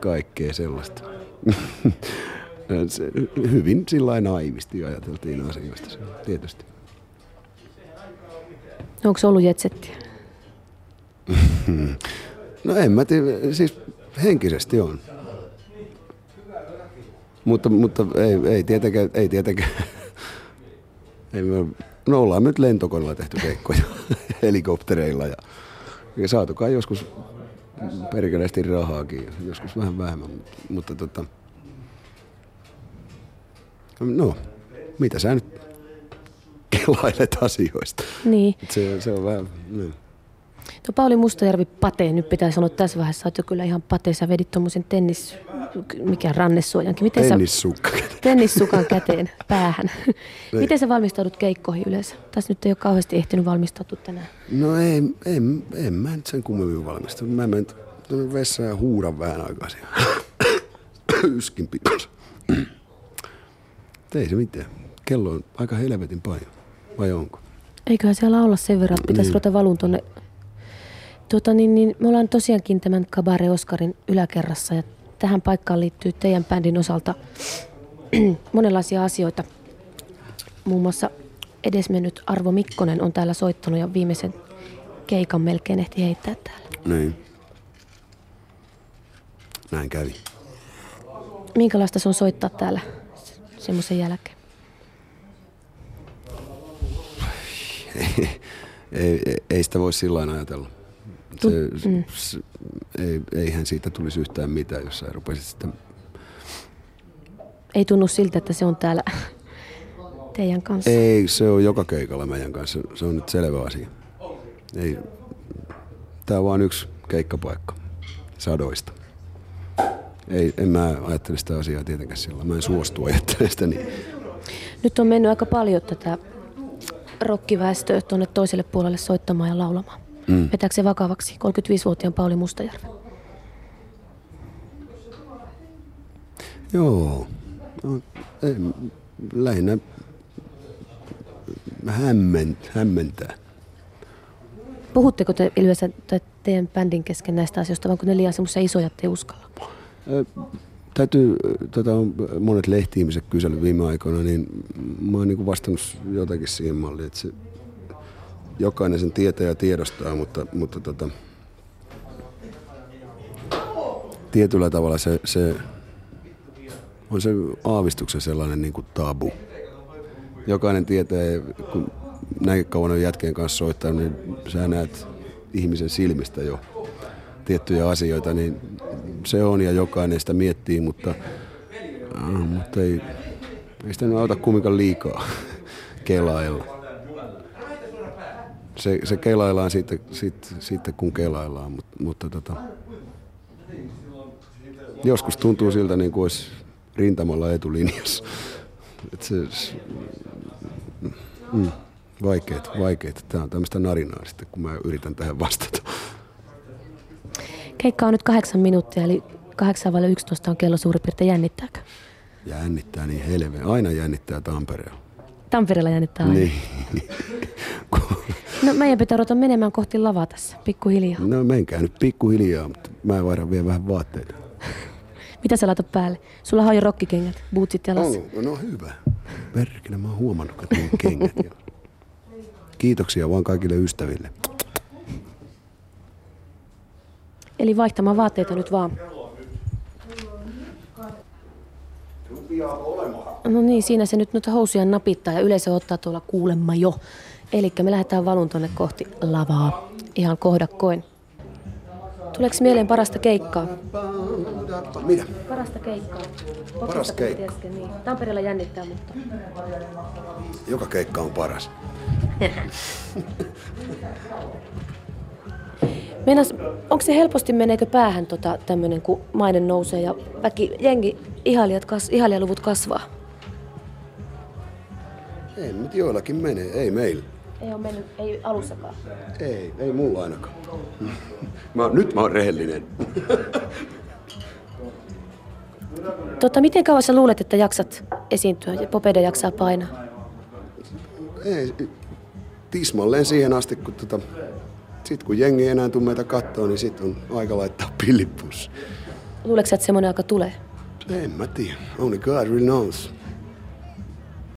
kaikkea sellaista. Se, hyvin sillä naivisti ajateltiin asioista, tietysti. Onko ollut jetsettiä? no en mä tiedä, siis henkisesti on. Mutta, mutta ei, ei tietenkään, ei tietenkään ei me, no ollaan nyt lentokoneella tehty keikkoja helikoptereilla ja, ja saatu kai joskus perkeleesti rahaakin, joskus vähän vähemmän, mutta, mutta tota, no, mitä sä nyt kelailet asioista? Niin. Se, se on vähän, niin. No Pauli Mustajärvi Pate, nyt pitää sanoa tässä vaiheessa, että kyllä ihan Pate, sä vedit tuommoisen tennis, mikä rannesuojankin. Miten Tennissukka. Sä, tennissukan käteen päähän. Niin. Miten sä valmistaudut keikkoihin yleensä? Tässä nyt ei ole kauheasti ehtinyt valmistautua tänään. No ei, en, en mä nyt sen kummemmin valmistaudu. Mä menen tuonne vessaan ja huudan vähän aikaa Yskin pikkas. ei se mitään. Kello on aika helvetin paljon. Vai onko? Eiköhän siellä olla sen verran, että pitäisi niin. ruveta valun tuonne Tuota, niin, niin, me ollaan tosiaankin tämän Kabare Oskarin yläkerrassa ja tähän paikkaan liittyy teidän bändin osalta monenlaisia asioita. Muun muassa edesmennyt Arvo Mikkonen on täällä soittanut ja viimeisen keikan melkein ehti heittää täällä. Niin. Näin kävi. Minkälaista se on soittaa täällä semmoisen jälkeen? ei, ei, ei sitä voi sillä lailla ajatella. Se, mm. se, ei, eihän siitä tulisi yhtään mitään, jos sä rupesit sitä... Ei tunnu siltä, että se on täällä teidän kanssa. Ei, se on joka keikalla meidän kanssa. Se on nyt selvä asia. Ei, tää on vain yksi keikkapaikka sadoista. Ei, en mä ajattele sitä asiaa tietenkään sillä. Mä en suostu ajattelemaan sitä niin. Nyt on mennyt aika paljon tätä rokkiväestöä tuonne toiselle puolelle soittamaan ja laulamaan. Mm. Vetääkö se vakavaksi 35-vuotiaan Pauli Mustajärvi? Joo. No, ei, lähinnä hämment, hämmentää. Puhutteko te yleensä teidän bändin kesken näistä asioista, vai onko ne liian semmoisia isoja, että te uskalla? täytyy, tota on monet lehti-ihmiset kysellyt viime aikoina, niin mä oon niin vastannut jotakin siihen malliin, että se, jokainen sen tietää ja tiedostaa, mutta, mutta tota, tietyllä tavalla se, se on se aavistuksen sellainen niin kuin tabu. Jokainen tietää, kun näin kauan on jätkeen kanssa soittanut, niin sä näet ihmisen silmistä jo tiettyjä asioita, niin se on ja jokainen sitä miettii, mutta, äh, mutta ei, ei sitä auta kumminkaan liikaa kelailla. Se, se kelaillaan sitten, sitten, sitten kun kelaillaan, mutta, mutta tota, joskus tuntuu siltä niin kuin olisi rintamalla etulinjassa. Et se, mm, vaikeet, vaikeet. Tämä on tämmöistä narinaa sitten, kun mä yritän tähän vastata. Keikka on nyt kahdeksan minuuttia, eli 8 vai 11 on kello suurin piirtein. Jännittääkö? Jännittää niin helvetin. Aina jännittää Tampereella. Tampereella jännittää aina. Niin. no meidän pitää ruveta menemään kohti lavaa tässä, pikkuhiljaa. No menkää nyt pikkuhiljaa, mutta mä vaihdan vielä vähän vaatteita. Mitä sä laitat päälle? Sulla on jo rokkikengät, bootsit jalassa. On, no hyvä. Perkele, mä oon huomannut, että kengät. Kiitoksia vaan kaikille ystäville. Eli vaihtamaan vaatteita nyt vaan. No niin, siinä se nyt noita housuja napittaa ja yleisö ottaa tuolla kuulemma jo. Eli me lähdetään valun tonne kohti lavaa. Ihan kohdakkoin. Tuleeko mieleen parasta keikkaa? Mitä? Parasta keikkaa. Paras keikka. niin. Tampereella jännittää, mutta... Joka keikka on paras. Meinas, onko se helposti meneekö päähän tota, tämmöinen, kun maine nousee ja väki, jengi, ihailijat kas, ihailijaluvut kasvaa? Ei nyt joillakin menee, ei meillä. Ei ole mennyt, ei alussakaan. Ei, ei mulla ainakaan. Mä, nyt mä oon rehellinen. Tota, miten kauan sä luulet, että jaksat esiintyä ja Popede jaksaa painaa? Ei, tismalleen siihen asti, kun tota, sitten kun jengi ei enää tule meitä kattoon, niin sitten on aika laittaa pillipussi. Luuleeko että semmoinen aika tulee? En mä tiedä. Only God really knows.